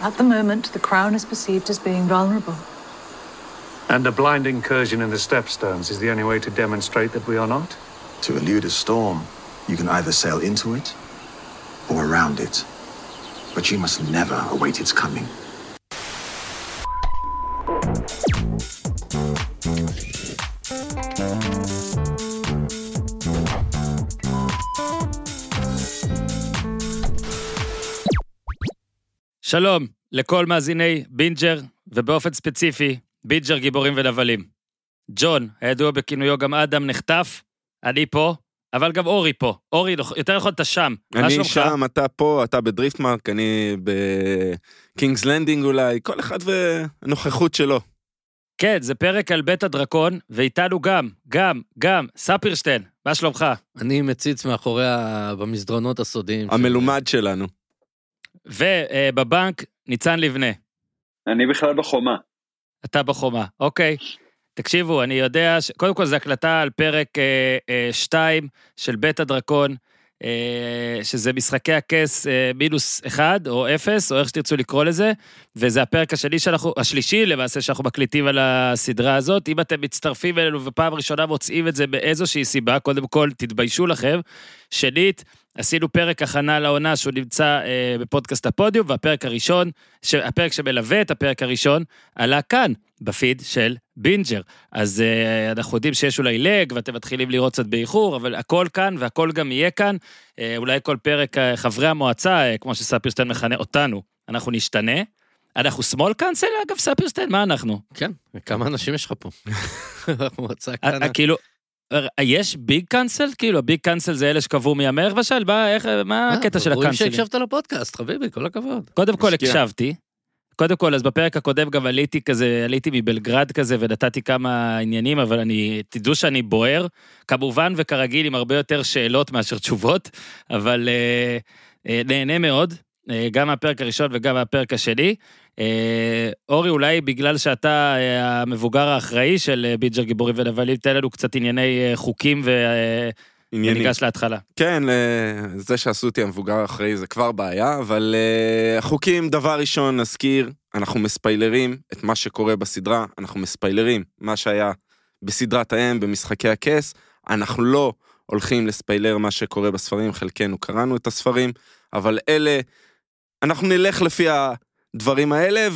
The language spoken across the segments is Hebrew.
At the moment, the crown is perceived as being vulnerable. And a blind incursion in the stepstones is the only way to demonstrate that we are not? To elude a storm, you can either sail into it or around it. But you must never await its coming. שלום לכל מאזיני בינג'ר, ובאופן ספציפי, בינג'ר גיבורים ונבלים. ג'ון, הידוע בכינויו גם אדם, נחטף, אני פה, אבל גם אורי פה. אורי, יותר נכון אתה שם. אני? שם, אתה פה, אתה בדריפטמרק, אני בקינגס לנדינג אולי, כל אחד והנוכחות שלו. כן, זה פרק על בית הדרקון, ואיתנו גם, גם, גם, ספירשטיין, מה שלומך? אני מציץ מאחורי ה... במסדרונות הסודיים. של- המלומד שלנו. ובבנק, ניצן לבנה. אני בכלל בחומה. אתה בחומה, אוקיי. תקשיבו, אני יודע, ש... קודם כל זו הקלטה על פרק 2 של בית הדרקון, אה, שזה משחקי הכס אה, מינוס 1 או 0, או איך שתרצו לקרוא לזה, וזה הפרק השני שאנחנו, השלישי למעשה שאנחנו מקליטים על הסדרה הזאת. אם אתם מצטרפים אלינו ופעם ראשונה מוצאים את זה באיזושהי סיבה, קודם כל תתביישו לכם. שנית, עשינו פרק הכנה לעונה שהוא נמצא אה, בפודקאסט הפודיום, והפרק הראשון, ש... הפרק שמלווה את הפרק הראשון, עלה כאן, בפיד של בינג'ר. אז אה, אנחנו יודעים שיש אולי לג, ואתם מתחילים לראות קצת באיחור, אבל הכל כאן והכל גם יהיה כאן. אה, אולי כל פרק אה, חברי המועצה, אה, כמו שספירשטיין מכנה אותנו, אנחנו נשתנה. אנחנו small council, אגב, ספירשטיין, מה אנחנו? כן, וכמה אנשים יש לך פה? המועצה אה, קטנה. אה, כאילו, יש ביג קאנסל? כאילו, הביג קאנסל זה אלה שקבעו מי המלך בשל? מה, איך, מה אה, הקטע של רואים הקאנסלים? שהקשבת לפודקאסט, חביבי, כל הכבוד. קודם כל. הקשבתי. קודם כל, אז בפרק הקודם גם עליתי כזה, עליתי מבלגרד כזה ונתתי כמה עניינים, אבל אני, תדעו שאני בוער, כמובן וכרגיל עם הרבה יותר שאלות מאשר תשובות, אבל אה, אה, נהנה מאוד, גם מהפרק הראשון וגם מהפרק השני. אה, אורי, אולי בגלל שאתה אה, המבוגר האחראי של אה, בינג'ר גיבורים ונבלים, תן לנו קצת ענייני אה, חוקים ו... אה, עניינים. וניגש להתחלה. כן, זה שעשו אותי המבוגר האחראי זה כבר בעיה, אבל החוקים, דבר ראשון, נזכיר, אנחנו מספיילרים את מה שקורה בסדרה, אנחנו מספיילרים מה שהיה בסדרת האם, במשחקי הכס, אנחנו לא הולכים לספיילר מה שקורה בספרים, חלקנו קראנו את הספרים, אבל אלה, אנחנו נלך לפי הדברים האלה,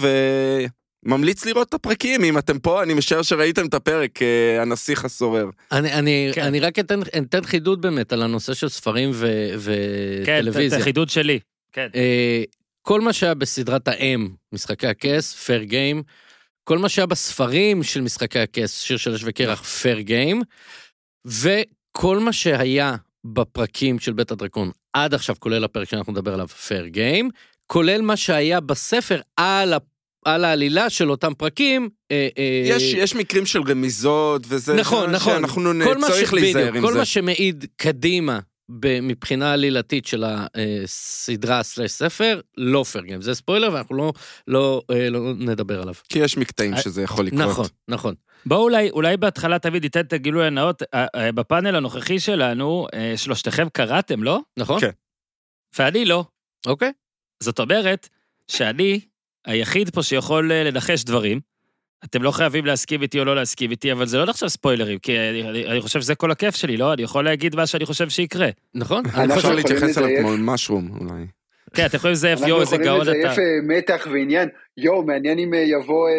וממליץ לראות את הפרקים, אם אתם פה, אני משער שראיתם את הפרק, אה, הנסיך הסורר. אני, אני, כן. אני רק אתן, אתן חידוד באמת על הנושא של ספרים ו, כן, וטלוויזיה. את החידוד שלי. כן. אה, כל מה שהיה בסדרת האם, משחקי הכס, פייר גיים, כל מה שהיה בספרים של משחקי הכס, שיר של אש וקרח, פייר גיים, וכל מה שהיה בפרקים של בית הדרקון עד עכשיו, כולל הפרק שאנחנו נדבר עליו, פייר גיים, כולל מה שהיה בספר על, ה- על העלילה של אותם פרקים. אה, אה, יש, יש מקרים של רמיזות וזה, נכון, נכון. שאנחנו נ... כל מה צריך להיזהר עם כל זה. מה שמעיד קדימה מבחינה עלילתית של הסדרה סלש ספר, לא פייר גיים. זה ספוילר ואנחנו לא, לא, אה, לא נדבר עליו. כי יש מקטעים שזה יכול לקרות. נכון, נכון. בואו אולי, אולי בהתחלה תמיד ניתן את הגילוי הנאות. אה, אה, בפאנל הנוכחי שלנו, אה, שלושתכם קראתם, לא? נכון? כן. ואני לא. אוקיי. זאת אומרת שאני היחיד פה שיכול אה, לנחש דברים. אתם לא חייבים להסכים איתי או לא להסכים איתי, אבל זה לא נחשב ספוילרים, כי אני, אני, אני חושב שזה כל הכיף שלי, לא? אני יכול להגיד מה שאני חושב שיקרה. נכון? אני חושב... להתייחס אליו. כמו משרום אולי. כן, אתם יכולים לזייף, אנחנו יואו, איזה יכולים גאון לזייף אתה. אה, מתח ועניין. יואו, מעניין אם אה, יבוא אה,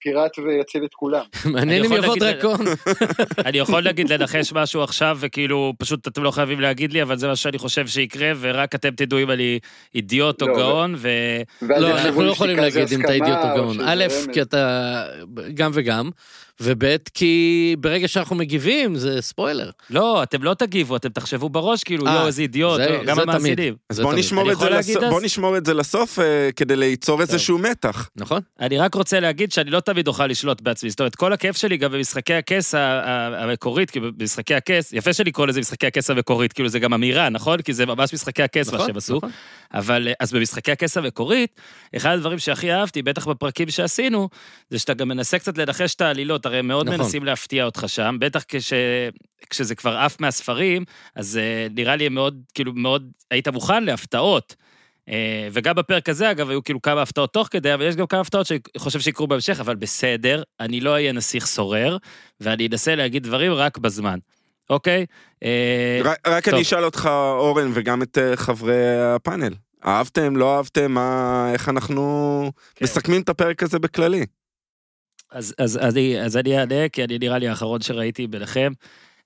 פיראט ויציל את כולם. מעניין אני אם יבוא דרקון. אני יכול להגיד לנחש משהו עכשיו, וכאילו, פשוט אתם לא חייבים להגיד לי, אבל זה מה שאני חושב שיקרה, ורק אתם תדעו אם אני אידיוט או לא, גאון, ו... ואז לא, אנחנו לא לי יכולים להגיד אם אתה אידיוט או או גאון. א'. כי אתה גם וגם, וב', כי ברגע שאנחנו מגיבים זה ספוילר. לא, אתם לא תגיבו, אתם תחשבו בראש, כאילו, אה, יואו, איזה אידיוט, זה- לא, גם. המאזינים. אז זה בוא תמיד. נשמור את זה בוא? נשמור את זה לסוף אה, כדי ליצור איזשהו מתח. נכון? אני רק רוצה להגיד שאני לא תמיד אוכל לשלוט בעצמי. זאת אומרת, כל הכיף שלי גם במשחקי הכס המקורית, כאילו במשחקי הכס, יפה שלקרוא לזה משחקי הכס המקורית, כאילו זה גם אמירה, נכון? כי זה ממש משחקי הכס מה נכון, שהם עשו. אבל אה, אז במשחקי הכס המקורית, אחד הדברים שהכי אהבתי, בטח בפרקים שעשינו, זה שאתה גם מנסה קצת לנחש את העלילות, הרי הם מאוד נכון. מנסים להפתיע אותך שם, בטח כש, כשזה כבר עף מהספרים, אז אה, נראה לי מאוד, כאילו מאוד, היית מוכן להפתעות. אה, וגם בפרק הזה, אגב, היו כאילו כמה הפתעות תוך כדי, אבל יש גם כמה הפתעות שאני חושב שיקרו בהמשך, אבל בסדר, אני לא אהיה נסיך סורר, ואני אנסה להגיד דברים רק בזמן, אוקיי? רק- רק טוב. אני אשאל אותך, אורן, וגם את חברי הפאנל. אהבתם, לא אהבתם, מה, איך אנחנו כן. מסכמים את הפרק הזה בכללי? אז, אז, אני, אז אני אענה, כי אני נראה לי האחרון שראיתי ביניכם.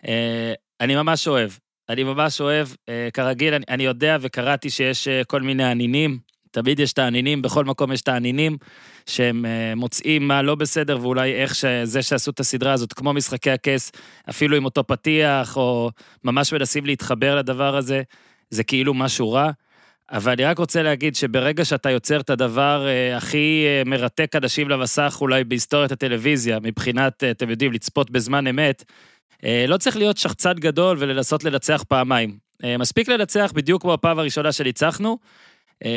אה, אני ממש אוהב, אני ממש אוהב. אה, כרגיל, אני, אני יודע וקראתי שיש אה, כל מיני הנינים, תמיד יש את הענינים, בכל מקום יש את הענינים, שהם אה, מוצאים מה לא בסדר, ואולי איך שזה שעשו את הסדרה הזאת, כמו משחקי הכס, אפילו עם אותו פתיח, או ממש מנסים להתחבר לדבר הזה, זה כאילו משהו רע. אבל אני רק רוצה להגיד שברגע שאתה יוצר את הדבר אה, הכי אה, מרתק אנשים למסך אולי בהיסטוריית הטלוויזיה, מבחינת, אה, אתם יודעים, לצפות בזמן אמת, לא צריך להיות שחצן גדול ולנסות לנצח פעמיים. מספיק לנצח בדיוק כמו הפעם הראשונה שניצחנו.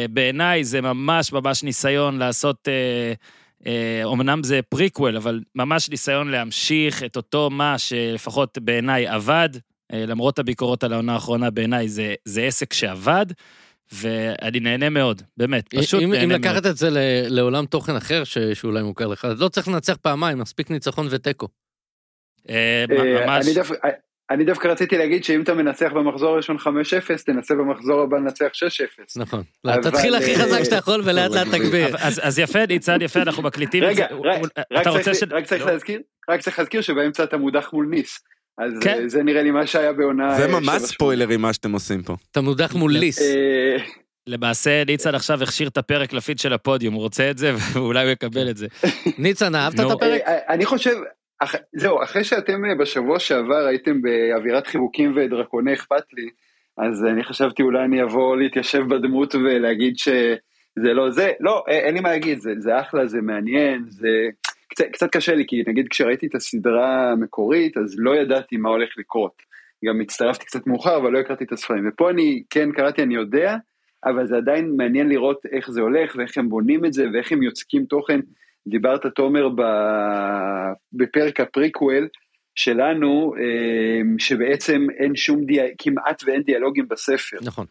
בעיניי זה ממש ממש ניסיון לעשות, אמנם זה פריקוול, אבל ממש ניסיון להמשיך את אותו מה שלפחות בעיניי עבד, למרות הביקורות על העונה האחרונה, בעיניי זה, זה עסק שעבד. ואני נהנה מאוד, באמת, פשוט אם, נהנה אם מאוד. לקחת את זה ל- לעולם תוכן אחר ש, שאולי מוכר לך, לא צריך לנצח פעמיים, מספיק ניצחון ותיקו. אה, אה, ממש, אני דווקא- אני דווקא רציתי להגיד שאם אתה מנצח במחזור הראשון 5-0, תנסה במחזור הבא לנצח 6-0. נכון. אבל, תתחיל הכי אה, חזק שאתה יכול ולאט לאט תגביר. אז, אז יפה, ניצן, יפה, אנחנו מקליטים את רגע, זה. רק צריך- ש... רק צריך לא. להזכיר, רק צריך להזכיר שבאמצע אתה מודח מול ניס. אז כן. אה, זה נראה לי מה שהיה בעונה... זה אה, ממש שבע, ספוילרים מה שאתם עושים פה. אתה מודח מול ליס. אה, למעשה, ניצן עכשיו הכשיר את הפרק לפיד של הפודיום, הוא רוצה את זה, ואולי הוא יקבל את זה. ניצן, אהבת. את הפרק? אני חושב, אח- זהו, אחרי שאתם בשבוע שעבר הייתם באווירת חיבוקים ודרקוני אכפת לי, אז אני חשבתי אולי אני אבוא להתיישב בדמות ולהגיד שזה לא זה, לא, אין לי מה להגיד, זה, זה אחלה, זה מעניין, זה קצת, קצת קשה לי, כי נגיד כשראיתי את הסדרה המקורית, אז לא ידעתי מה הולך לקרות. גם הצטרפתי קצת מאוחר, אבל לא הכרתי את הספרים, ופה אני כן קראתי, אני יודע, אבל זה עדיין מעניין לראות איך זה הולך ואיך הם בונים את זה ואיך הם יוצקים תוכן. דיברת תומר. בפרק הפריקוול שלנו, אה, שבעצם אין שום, דיאל... כמעט ואין דיאלוגים בספר. נכון.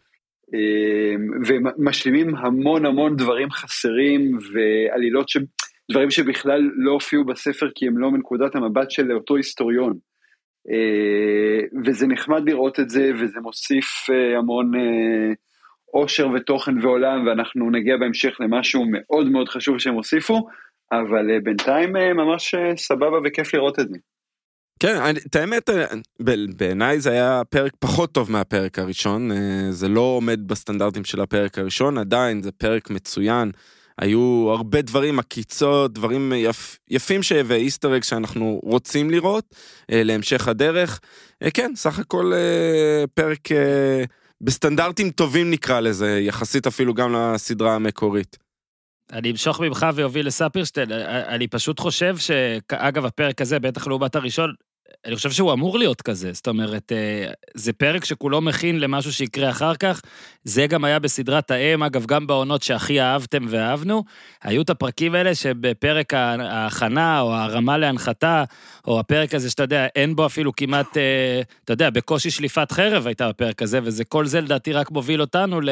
אה, ומשלימים המון המון דברים חסרים ועלילות ש... דברים שבכלל לא הופיעו בספר כי הם לא מנקודת המבט של אותו היסטוריון. אה, וזה נחמד לראות את זה וזה מוסיף אה, המון אה, אושר ותוכן ועולם ואנחנו נגיע בהמשך למשהו מאוד מאוד חשוב שהם הוסיפו אבל אה, בינתיים אה, ממש אה, סבבה וכיף לראות את זה. כן, אני- את האמת, אה, בעיניי זה היה פרק פחות טוב מהפרק הראשון, אה, זה לא עומד בסטנדרטים של הפרק הראשון, עדיין זה פרק מצוין. היו הרבה דברים, עקיצות, דברים יפ, יפים ש... ואיסטר אג שאנחנו רוצים לראות אה, להמשך הדרך. אה, כן, סך הכל אה, פרק אה, בסטנדרטים טובים נקרא לזה, יחסית אפילו גם לסדרה המקורית. אני אמשוך ממך ואוביל לספירשטיין, אני פשוט חושב שאגב, הפרק הזה, בטח לעומת הראשון, אני חושב שהוא אמור להיות כזה, זאת אומרת, אה, זה פרק שכולו מכין למשהו שיקרה אחר כך. זה גם היה בסדרת האם, אגב, גם בעונות שהכי אהבתם ואהבנו, היו את הפרקים האלה שבפרק ההכנה או הרמה להנחתה, או הפרק הזה שאתה יודע, אין בו אפילו כמעט, אה, אתה יודע, בקושי שליפת חרב הייתה בפרק הזה, וזה כל זה לדעתי רק מוביל אותנו ל...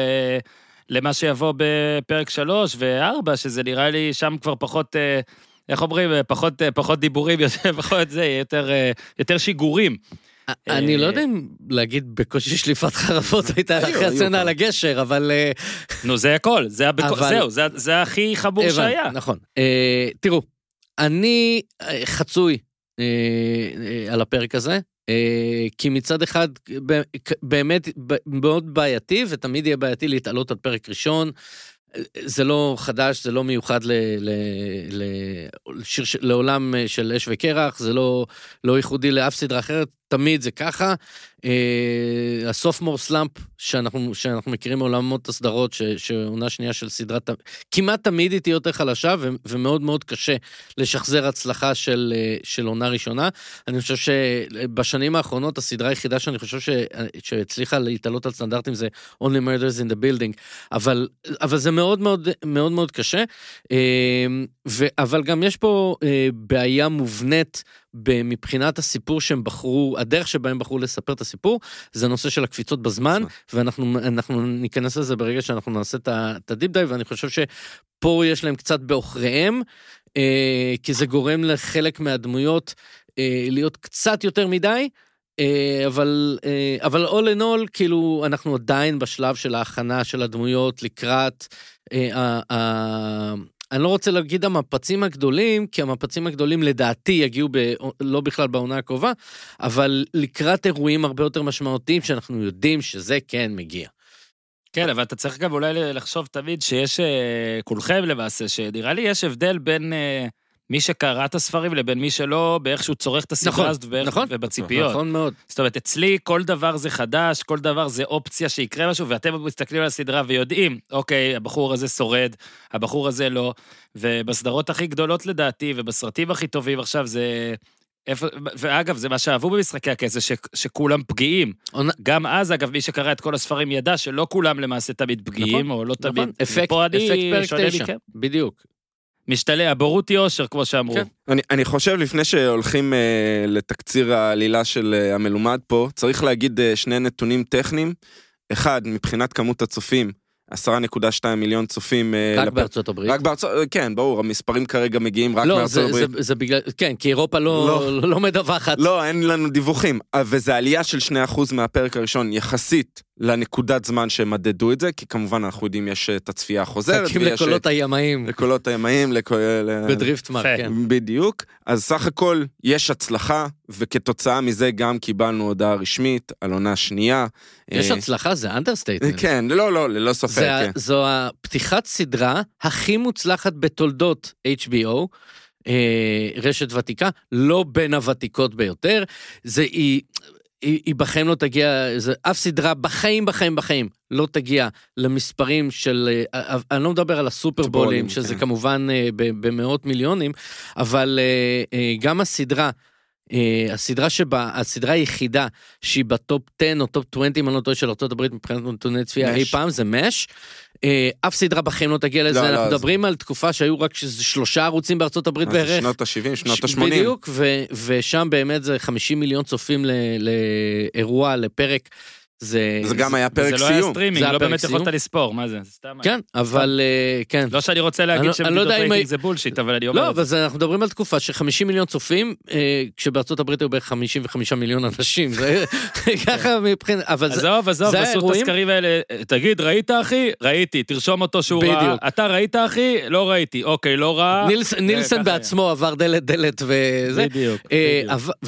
למה שיבוא בפרק 3 ו-4, שזה נראה לי שם כבר פחות, אה, איך אומרים, אה, פחות, אה, פחות דיבורים, יותר, פחות זה, יותר, אה, יותר שיגורים. אני לא יודע אם להגיד בקושי שליפת חרבות הייתה אחרי הסצנה. על הגשר, אבל... נו, זה הכל, זהו, זה, הכי חמור שהיה. נכון. תראו, אני חצוי על הפרק הזה, כי מצד אחד באמת מאוד בעייתי, ותמיד יהיה בעייתי להתעלות על פרק ראשון. זה לא חדש, זה לא מיוחד ל, ל, ל, שיר, לעולם אה, של אש וקרח, זה לא, לא ייחודי לאף סדרה אחרת, תמיד זה ככה. אה, הסופמור סלאמפ שאנחנו, שאנחנו מכירים מעולמות הסדרות, ש- שעונה שנייה של סדרת, כמעט תמיד היא תהיה יותר חלשה ו- ומאוד מאוד קשה לשחזר הצלחה של, אה, של עונה ראשונה. אני חושב שבשנים האחרונות הסדרה היחידה שאני חושב ש- שהצליחה להתעלות על סטנדרטים זה Only Murders in the Building, אבל, אבל זה מאוד מאוד מאוד מאוד קשה. אה, ו- אבל גם יש פה בעיה מובנית מבחינת הסיפור שהם בחרו, הדרך שבה הם בחרו לספר את הסיפור, זה הנושא של הקפיצות בזמן, ואנחנו אנחנו ניכנס לזה ברגע שאנחנו נעשה את ה deep dive, ואני חושב שפה יש להם קצת בעוכריהם, אה, כי זה גורם לחלק מהדמויות אה, להיות קצת יותר מדי. אה, אבל אה, אבל all in all כאילו אנחנו עדיין בשלב של ההכנה של הדמויות לקראת אה, אני לא רוצה להגיד המפצים הגדולים כי המפצים הגדולים לדעתי יגיעו ב, לא בכלל בעונה הקרובה אבל לקראת אירועים הרבה יותר משמעותיים שאנחנו יודעים שזה כן מגיע. כן, אבל אתה צריך גם אולי לחשוב תמיד שיש, אה, כולכם למעשה, שנראה לי יש הבדל בין אה, מי שקרא את הספרים לבין מי שלא, באיך שהוא צורך את הסדרה נכון, הזאת ובאיך- נכון. ובציפיות. נכון מאוד. זאת אומרת, אצלי כל דבר זה חדש, כל דבר זה אופציה שיקרה משהו, ואתם מסתכלים על הסדרה ויודעים, אוקיי, הבחור הזה שורד, הבחור הזה לא, ובסדרות הכי גדולות לדעתי, ובסרטים הכי טובים עכשיו זה... איפה, ואגב, זה מה שאהבו במשחקי הכס, ש, שכולם פגיעים. עונה- גם אז, אגב, מי שקרא את כל הספרים ידע שלא כולם למעשה תמיד פגיעים, נכון, או לא תמיד... נכון, אפקט אפקט פרק שונה תשע, מכם. בדיוק. משתלה, הבורות היא אושר, כמו שאמרו. כן. אני, אני חושב לפני שהולכים אה, לתקציר העלילה של אה, המלומד פה, צריך להגיד אה, שני נתונים טכניים. אחד, מבחינת כמות הצופים, 10.2 מיליון צופים. אה, רק לפ- בארצות הברית. רק בארצות, אה, כן, ברור, המספרים כרגע מגיעים רק לא, מארצות זה, הברית. זה, זה בגלל, כן, כי אירופה לא, לא. לא. מדווחת. לא, אין לנו דיווחים, אה, וזה עלייה של 2% מהפרק הראשון יחסית לנקודת זמן שהם מדדו את זה, כי כמובן אנחנו יודעים יש אה, את הצפייה החוזרת, מחכים ויש, לקולות אה, הימאים לקולות הימאים, לכל... ל- בדריפטמרק. כן. בדיוק. אז סך הכל יש הצלחה, וכתוצאה מזה גם קיבלנו הודעה רשמית על עונה שנייה. יש אה, הצלחה, זה understatement. כן, לא, לא, ללא ספק, זה, כן. זו הפתיחת סדרה הכי מוצלחת בתולדות HBO, אה, רשת ותיקה, לא בין הוותיקות ביותר. זה היא... היא, בחיים לא תגיע, זה, אף סדרה בחיים, בחיים, בחיים לא תגיע למספרים של, אה, אה, אני לא מדבר על הסופרבולים, סופרבולים, שזה כן. כמובן אה, במאות מיליונים, אבל אה, אה, גם הסדרה, אה, הסדרה שבה, הסדרה היחידה שהיא בטופ 10 או טופ 20, אם אני לא טועה, של ארה"ב מבחינת נתוני צפייה. אי פעם, זה מש. אה, אף סדרה בחיים לא תגיע לזה, לא, לא, אנחנו זה- מדברים על תקופה שהיו רק שלושה ערוצים בארצות הברית בערך. שנות ה-70, שנות ש- ה-80. בדיוק, ו- ושם באמת זה 50 מיליון צופים לאירוע, לפרק. זה... זה גם היה פרק זה לא היה סיום. סטרימינג, זה היה לא פרק באמת. יכולת לספור, מה זה? סתם... היה. כן, אבל אה, כן. לא שאני רוצה להגיד לא- אני לא רייטינג זה bullshit, אבל אני אומר... לא, את זה. אבל אנחנו מדברים על תקופה של 50 מיליון צופים, אה, כשבארצות הברית היו בערך 55 מיליון אנשים. זה ככה מבחינת... אבל זה... עזוב, עזוב, זה עשו את? הסקרים האלה. תגיד, ראית אחי? ראיתי, תרשום אותו שהוא ראה. בדיוק. אתה ראית אחי? לא ראיתי. אוקיי, לא ראה. נילס- נילסון ככה בעצמו עבר דלת דלת וזה. בדיוק. אה.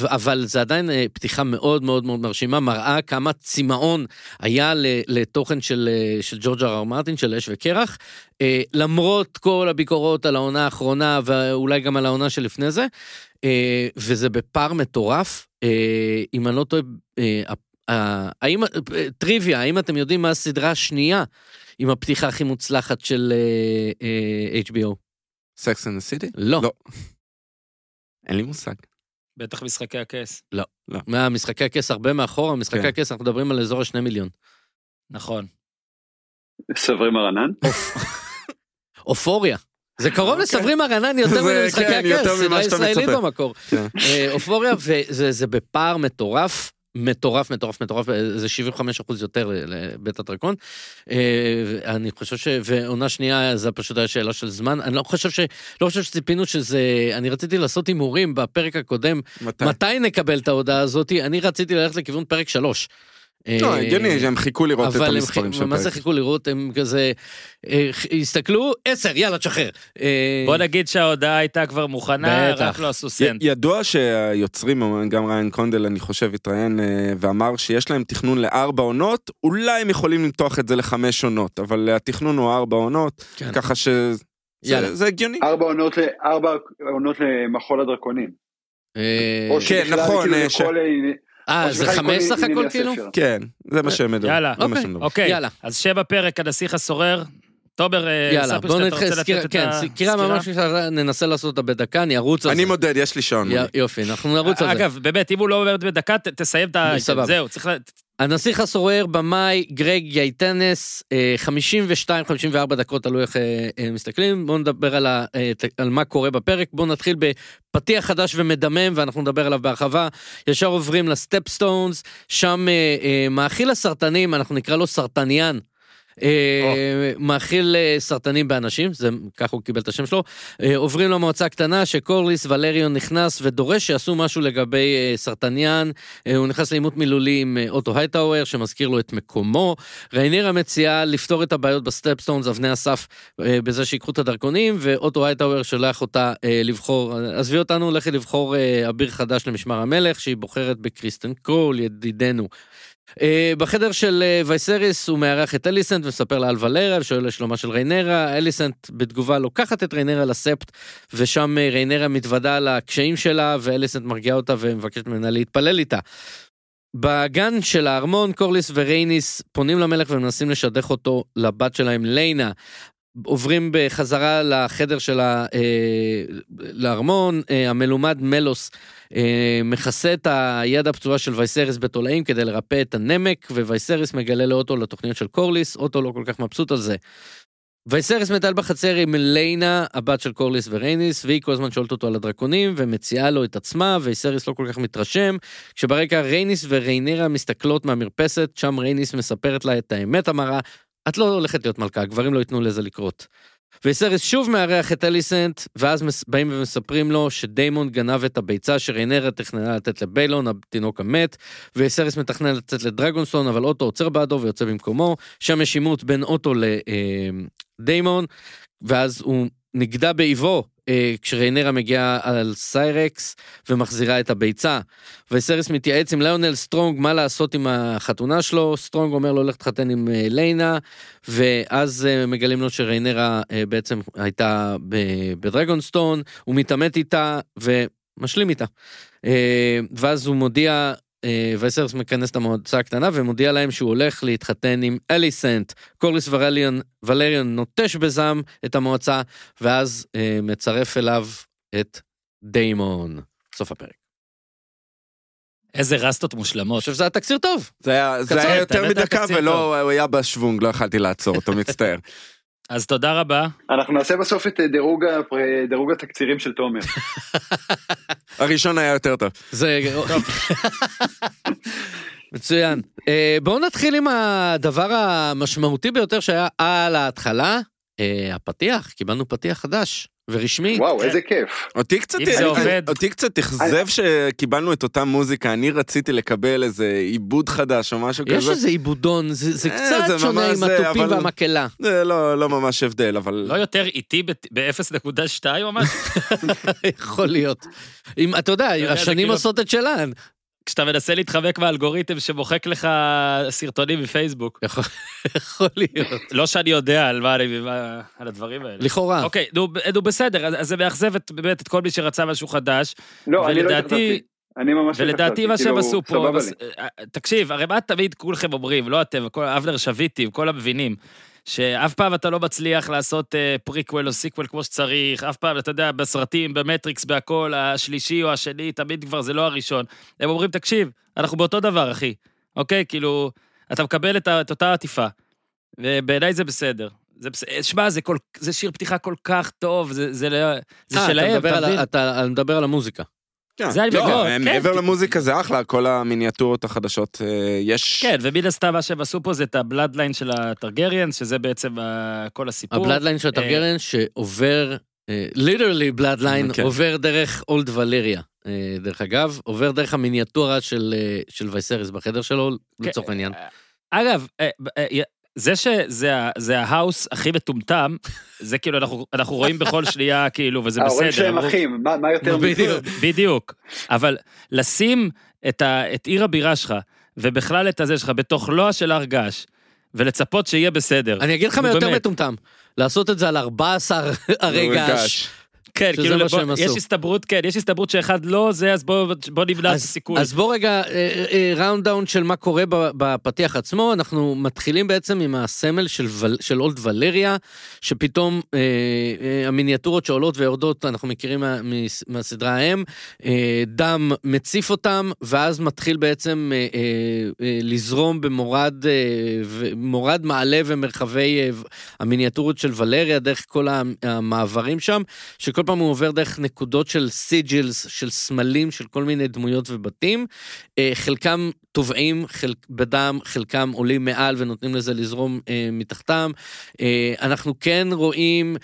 אבל- זה עדיין אה, פתיחה מאוד מאוד מאוד מרשימה, מראה כמה צמאון היה ל- לתוכן של אה, של ג'ורג' אר מרטין, של אש וקרח, אה, למרות כל הביקורות על העונה האחרונה ואולי גם על העונה שלפני זה, אה, וזה בפער מטורף. אם אני לא טועה, האם, טריוויה, האם אתם יודעים מה הסדרה השנייה עם הפתיחה הכי מוצלחת של HBO? Sex and City? לא. לא. אין לי מושג. בטח משחקי הכס. מהמשחקי הכס הרבה מאחורה, משחקי כן. הכס אנחנו מדברים על אזור השני מיליון. נכון. סברי מרנן? אופוריה. זה קרוב לסברי מרנן יותר אוקיי. ממשחקי כן, הכס, סדרה ישראלית. במקור. כן. אה, אופוריה, וזה זה בפער מטורף. מטורף, מטורף, מטורף, זה 75 אחוז יותר ל- לבית הדרקון. אה, אני חושב ש... ועונה שנייה, זה פשוט היה שאלה של זמן. אני לא חושב ש... לא חושב שציפינו שזה... אני רציתי לעשות הימורים בפרק הקודם, מתי? מתי נקבל את ההודעה הזאת, אני רציתי ללכת לכיוון פרק שלוש. לא, אה, הגיוני, הם חיכו לראות את אבל הם המספרים של מה זה. חיכו לראות, הם כזה, אה, הסתכלו, עשר, יאללה, תשחרר. אה, בוא נגיד שההודעה הייתה כבר מוכנה. רק לא עשו סנט. ידוע שהיוצרים, גם ריין קונדל אני חושב התראיין ואמר שיש להם תכנון לארבע עונות, אולי הם יכולים למתוח את זה לחמש עונות, אבל התכנון הוא ארבע עונות, כן. ככה ש... זה, הגיוני. ארבע עונות למחול הדרקונים. או כן, שבכלל נכון, כאילו אה, אה, זה חמש סך הכל כאילו? כן, זה מה שהם מדברים. יאללה. מה אוקיי. מדברים. אוקיי, יאללה. אז שבע פרק, הנסיך הסורר. תומר, אה, יאללה, רוצה נתחיל, סקירה, כן, סקירה ממש ננסה לעשות אותה בדקה, אני ארוץ על אני זה. מודד, יש לי שעון. יופי, אנחנו נרוץ על זה. אגב, באמת, אם הוא לא אומר בדקה, תסיים את ה... סבבה. זהו, צריך ל... הנסיך הסורר, במאי, גרג יייטנס, 52-54 דקות, תלוי איך אה, אה, מסתכלים. בואו נדבר על, ה, אה, על מה קורה בפרק. בואו נתחיל בפתיח חדש ומדמם, ואנחנו נדבר עליו בהרחבה. ישר עוברים לסטפסטונס, שם אה, אה, מאכיל הסרטנים, אנחנו נקרא לו סרטניאן. אה, מאכיל אה, סרטנים באנשים, זה ככה הוא קיבל את השם שלו. אה, עוברים למועצה הקטנה שקורליס ולריון נכנס ודורש שיעשו משהו לגבי סרטניאן. אה, הוא נכנס לעימות מילולי עם אוטו הייטאוור שמזכיר לו את מקומו. ריינרה מציעה לפתור את הבעיות בסטפסטונס, אבני הסף, בזה שיקחו את הדרקונים, ואוטו הייטאוור שולח אותה לבחור, עזבי אותנו, לכי לבחור אביר חדש למשמר המלך, שהיא בוחרת בקריסטן קרול, ידידנו. אה, בחדר של אה, וייסריס הוא מארח את אליסנט ומספר לה על ולריה, שואל לשלומה של ריינרה, אליסנט בתגובה לוקחת את ריינרה לספט, ושם אה, ריינרה מתוודה על הקשיים שלה, ואליסנט מרגיע אותה ומבקשת ממנה להתפלל איתה. בגן של הארמון, קורליס ורייניס פונים למלך ומנסים לשדך אותו לבת שלהם, ליינה. עוברים בחזרה לחדר של ה... אה, לארמון, אה, המלומד מלוס אה, מכסה את היד הפצועה של וייסריס בתולעים כדי לרפא את הנמק, ווייסריס מגלה לאוטו לתוכניות של קורליס, אוטו לא כל כך מבסוט על זה. וייסריס מטייל בחצר עם ליינה, הבת של קורליס ורייניס, והיא כל הזמן שואלת אותו על הדרקונים, ומציעה לו את עצמה, וייסריס לא כל כך מתרשם, כשברקע רייניס וריינרה מסתכלות מהמרפסת, שם רייניס מספרת לה את האמת המרה, את לא הולכת להיות מלכה, הגברים לא ייתנו לזה לקרות. וייסריס שוב מארח את אליסנט, ואז מס- באים ומספרים לו שדיימון גנב את הביצה שריינרה תכננה לתת לביילון, התינוק המת, וייסריס מתכנן לצאת לדרגונסטון, אבל אוטו עוצר בעדו ויוצא במקומו, שם יש עימות בין אוטו לדיימון, ואז הוא נגדע באיבו אה, כשריינרה מגיעה על סיירקס ומחזירה את הביצה. וייסריס מתייעץ עם ליונל סטרונג מה לעשות עם החתונה שלו, סטרונג אומר לו לך תתחתן עם אה, ליינה, ואז אה, מגלים לו שריינרה אה, בעצם הייתה בדרגונסטון, הוא מתעמת איתה ומשלים איתה. אה, ואז הוא מודיע, וייסרס מכנס את המועצה הקטנה ומודיע להם שהוא הולך להתחתן עם אליסנט. קורליס ורליון, ולריון נוטש בזעם את המועצה, ואז אה, מצרף אליו את דיימון. סוף הפרק. איזה רסטות אני מושלמות. חושב שזה היה תקציר טוב. זה היה, זה היה יותר מדקה ולא, הוא היה בשוונג, לא יכלתי לעצור אותו, מצטער. אז תודה רבה. אנחנו נעשה בסוף את דירוג, הפר- דירוג התקצירים של תומר. הראשון היה יותר טוב. זה... מצוין. אה, בואו נתחיל עם הדבר המשמעותי ביותר שהיה על ההתחלה, אה, הפתיח, קיבלנו פתיח חדש ורשמי. וואו, כן. איזה כיף. אותי קצת, אם זה אני- עובד. אותי קצת אכזב שקיבלנו את אותה מוזיקה, אני רציתי לקבל איזה עיבוד חדש או משהו יש כזה. איזה עיבודון, זה, זה אה, קצת זה שונה עם זה, התופים אבל- והמקהלה. זה לא, לא ממש הבדל, אבל... לא יותר איטי ב-0.2 או משהו? יכול להיות. אם, אתה יודע, השנים כאילו- עושות את שלהן. כשאתה מנסה להתחמק מהאלגוריתם שמוחק לך סרטונים מפייסבוק. יכול- להיות. לא שאני יודע על מה אני, על הדברים האלה. לכאורה. אוקיי, נו, נו בסדר, אז זה מאכזב באמת את כל מי שרצה משהו חדש, לא, אני לא התאכזבתי. אני ממש ולדעתי מה שהם כאילו, עשו פה, לי. אה, תקשיב, הרי מה תמיד כולכם אומרים, לא אתם, כל אבנר שביטי, כל המבינים, שאף פעם אתה לא מצליח לעשות פריקוול או sequel כמו שצריך, אף פעם, אתה יודע, בסרטים, במטריקס, בהכל, השלישי או השני, תמיד כבר זה לא הראשון. הם אומרים, תקשיב, אנחנו באותו דבר, אחי, אוקיי? כאילו, אתה מקבל את את אותה עטיפה, ובעיניי זה בסדר. זה בסדר, שמע, זה, כל- זה שיר פתיחה כל כך טוב, זה, זה, לא- זה אה, שלהם, אתה מבין? אתה אתה מדבר על המוזיקה. כן. זה אני לא, כן. מעבר למוזיקה זה אחלה, כל המיניאטורות החדשות, אה, יש... כן, ומן הסתם מה שהם עשו פה זה את ה bloodline של הטרגריאנס, שזה בעצם ה- כל הסיפור. ה bloodline של הטרגרן שעובר, literally bloodline, כן. עובר דרך אולד ולריה. אה, דרך אגב, עובר דרך המיניאטורה של אה, של וייסריס בחדר שלו, כן. לצורך העניין. אגב, אה, אה, זה שזה ה house הכי מטומטם, זה כאילו אנחנו, אנחנו רואים בכל שנייה, כאילו, וזה בסדר. ההורים שלהם אמרו- אחים, מה מה יותר מזה? בדיוק. בדיוק. אבל לשים את, ה, את עיר הבירה שלך, ובכלל את הזה שלך, בתוך לוע של הר געש, ולצפות שיהיה בסדר. אני אגיד לך מה יותר. מטומטם, לעשות את זה על 14 הרי געש. כן, כאילו, מה שהם יש עשו. הסתברות, כן, יש הסתברות שאחד לא זה, אז בוא בוא נמנע את הסיכוי. אז בוא רגע, rundown של מה קורה בפתיח עצמו, אנחנו מתחילים בעצם עם הסמל של, ול- של אולד ולריה, שפתאום אה, אה, המיניאטורות שעולות ויורדות, אנחנו מכירים מה, מהסדרה ההם, אה, דם מציף אותם, ואז מתחיל בעצם אה, אה, אה, לזרום במורד, אה, ו- מורד מעלה ומרחבי אה, המיניאטורות של ולריה, דרך כל המעברים שם, שכל פעם הוא עובר דרך נקודות של סיג'ילס, של סמלים, של כל מיני דמויות ובתים. אה, חלקם טובעים חלק, בדם, חלקם עולים מעל ונותנים לזה לזרום אה, מתחתם. אה, אנחנו כן רואים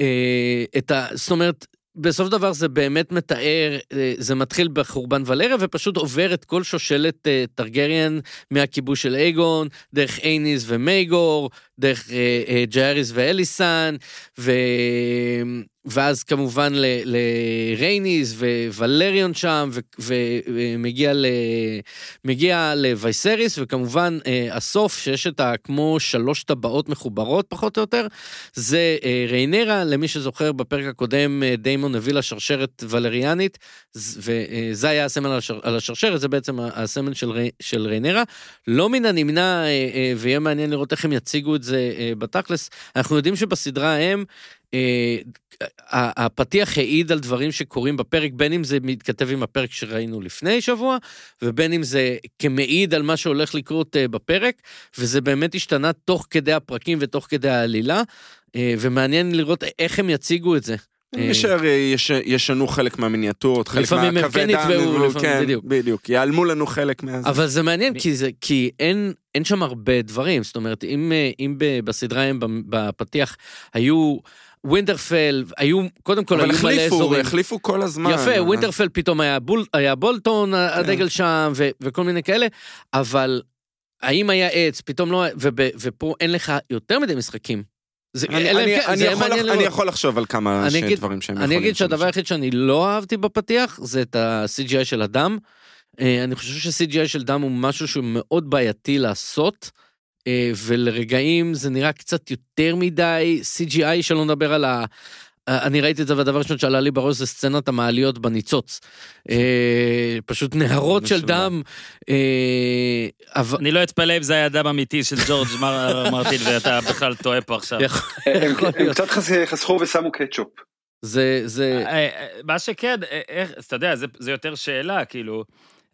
אה, את ה... זאת אומרת, בסוף דבר זה באמת מתאר, אה, זה מתחיל בחורבן ולריה ופשוט עובר את כל שושלת אה, טרגריאן מהכיבוש של אייגון, דרך אייניס ומייגור, דרך ג'אריס ואליסן, ו... ואז כמובן לרייניס וולריון שם, ומגיע. מגיע לווייסריס, וכמובן אה, הסוף, שיש את ה... כמו שלוש טבעות מחוברות פחות או יותר, זה אה, ריינרה, למי שזוכר בפרק הקודם, אה, דיימון הביא לה שרשרת ולריאנית, וזה היה הסמל על, השר, על השרשרת, זה בעצם הסמל של, רי, של ריינרה. לא מן הנמנע, אה, אה, ויהיה מעניין לראות איך הם יציגו את זה אה, בתכלס, אנחנו יודעים שבסדרה הם, אה, הפתיח העיד על דברים שקורים בפרק, בין אם זה מתכתב עם הפרק שראינו לפני שבוע, ובין אם זה כמעיד על מה שהולך לקרות אה, בפרק, וזה באמת השתנה תוך כדי הפרקים ותוך כדי העלילה, אה, ומעניין לראות איך הם יציגו את זה. אני משער אה, יש- ישנו חלק מהמיניאטורות, חלק לפעמים הם מהקווי כן לפעמים, כן, בדיוק. בדיוק, ייעלמו לנו חלק מה... אבל זה מעניין, כי, זה, כי אין, אין שם הרבה דברים, זאת אומרת, אם, אה, אם בסדרה הם בפתיח היו ווינטרפל, היו, קודם כל אבל היו מלא החליפו, אזורים. החליפו כל הזמן. יפה, ווינטרפל פתאום היה, בול, היה בולטון, הדגל שם, ו, וכל מיני כאלה, אבל האם היה עץ, פתאום לא, וב, ופה אין לך יותר מדי משחקים. זה, אני- אני- כן, אני זה יכול לח- אני. יכול לחשוב על כמה אני אגיד- דברים שהם אני יכולים אגיד שהדבר. היחיד שאני לא אהבתי בפתיח זה את ה-CGI של הדם. אה, אני חושב ש-CGI של דם הוא משהו שהוא מאוד בעייתי לעשות, ולרגעים זה נראה קצת יותר מדי CGI, שלא נדבר על ה... אה, אני ראיתי את זה והדבר הראשון שעלה לי בראש זה סצנת המעליות בניצוץ. אה, פשוט נהרות של. דם. אה. אני לא אתפלא אם זה היה דם אמיתי של ג'ורג' מר- מרטין, ואתה בכלל טועה פה עכשיו. הם. קצת חס- חסכו ושמו קטשופ. זה, זה, אה, אה, מה שכן, אה, איך, אתה יודע, זה, זה יותר שאלה, כאילו,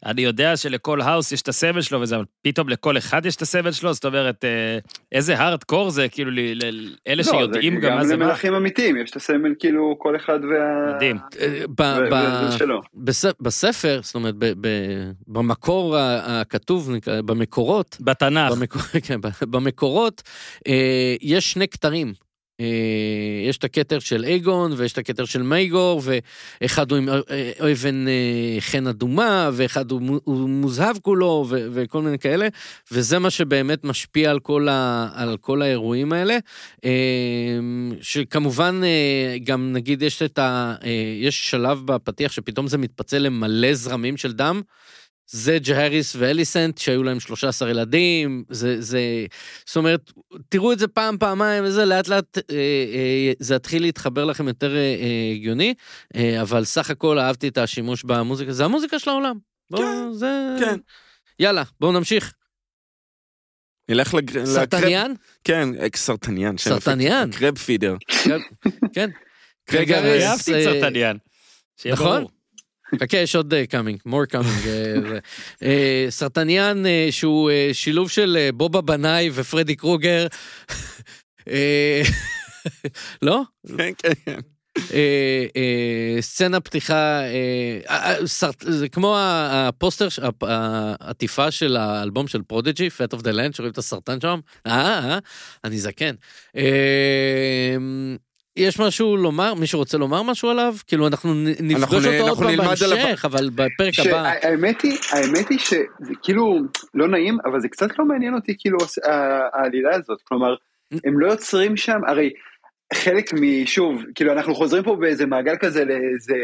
אני יודע שלכל האוס יש את הסבל שלו וזה, אבל פתאום לכל אחד יש את הסבל שלו, זאת אומרת, אה, איזה הארדקור זה, כאילו, ל- ל- אלה לא, שיודעים זה גם מה זה מה. למלכים אמיתיים, יש את הסמל כאילו כל אחד וה... מדהים. אה, ב- ו- ב- וזה שלו. בס- בספר, זאת אומרת, ב- ב- במקור ה- הכתוב, במקורות, בתנ"ך. במקור, כן, ב- במקורות, אה, יש שני כתרים. אה, יש את הכתר של אייגון ויש את הכתר של מייגור, ואחד הוא עם אה, אה, אבן חן אדומה, ואחד הוא, מו- הוא מוזהב כולו, וכל מיני כאלה, וזה מה שבאמת משפיע על כל, ה- על כל האירועים האלה. שכמובן, גם נגיד יש את ה... יש שלב בפתיח שפתאום זה מתפצל למלא זרמים של דם. זה ג'הריס ואליסנט שהיו להם 13 ילדים, זה, זה, זאת אומרת, תראו את זה פעם, פעמיים וזה, לאט לאט אה, אה, זה יתחיל להתחבר לכם יותר אה, אה, הגיוני, אה, אבל סך הכל אהבתי את השימוש במוזיקה, זה המוזיקה של העולם. בוא, כן, זה... כן. יאללה, בואו נמשיך. נלך לג... לקרב- סרטניאן? כן, אה, סרטניאן. שם יפה. סרטניאן. Crab Feeder. כן. רגע, אז, אני אהבתי את אה, סרטניאן. שיהיה נכון? חכה, יש עוד coming, more coming. זה. אה, סרטניאן אה, שהוא אה, שילוב של אה, בוב הבנאי ופרדי קרוגר. אה, לא? כן, כן, כן. סצנה פתיחה, זה כמו הפוסטר, העטיפה של האלבום של פרודג'י, Fat of the Land, שרואים את הסרטן שם. אה, אני זקן. יש משהו לומר? מישהו רוצה לומר משהו עליו? כאילו אנחנו נפגוש אנחנו אותו עוד אנחנו פעם נלמד עליו- בהמשך, אבל בפרק הבא... שהאמת היא, האמת היא שזה כאילו לא נעים, אבל זה קצת לא מעניין אותי כאילו העלילה הזאת, כלומר, הם לא יוצרים שם, הרי חלק משוב, כאילו אנחנו חוזרים פה באיזה מעגל כזה לאיזה,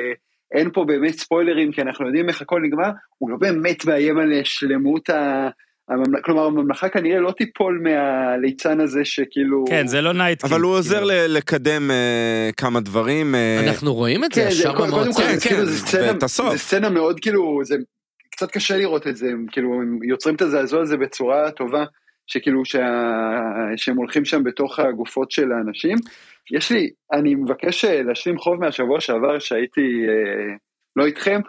אין פה באמת ספוילרים, כי אנחנו יודעים איך הכל נגמר, הוא לא באמת מאיים על שלמות ה... הממל- כלומר הממלכה כנראה לא תיפול מהליצן הזה שכאילו... כן, זה לא Night אבל הוא עוזר ל- לקדם אה, כמה דברים. אה, אנחנו רואים את זה כן, זה, ישר במועצה. כן, זה כאילו, כן, זה סצנה, ואת הסוף. זה סצנה מאוד כאילו, זה קצת קשה לראות את זה, הם כאילו הם יוצרים את הזעזוע הזה בצורה טובה, שכאילו שה, שהם הולכים שם בתוך הגופות של האנשים. יש לי, אני מבקש אה, להשלים חוב מהשבוע שעבר שהייתי אה, לא איתכם,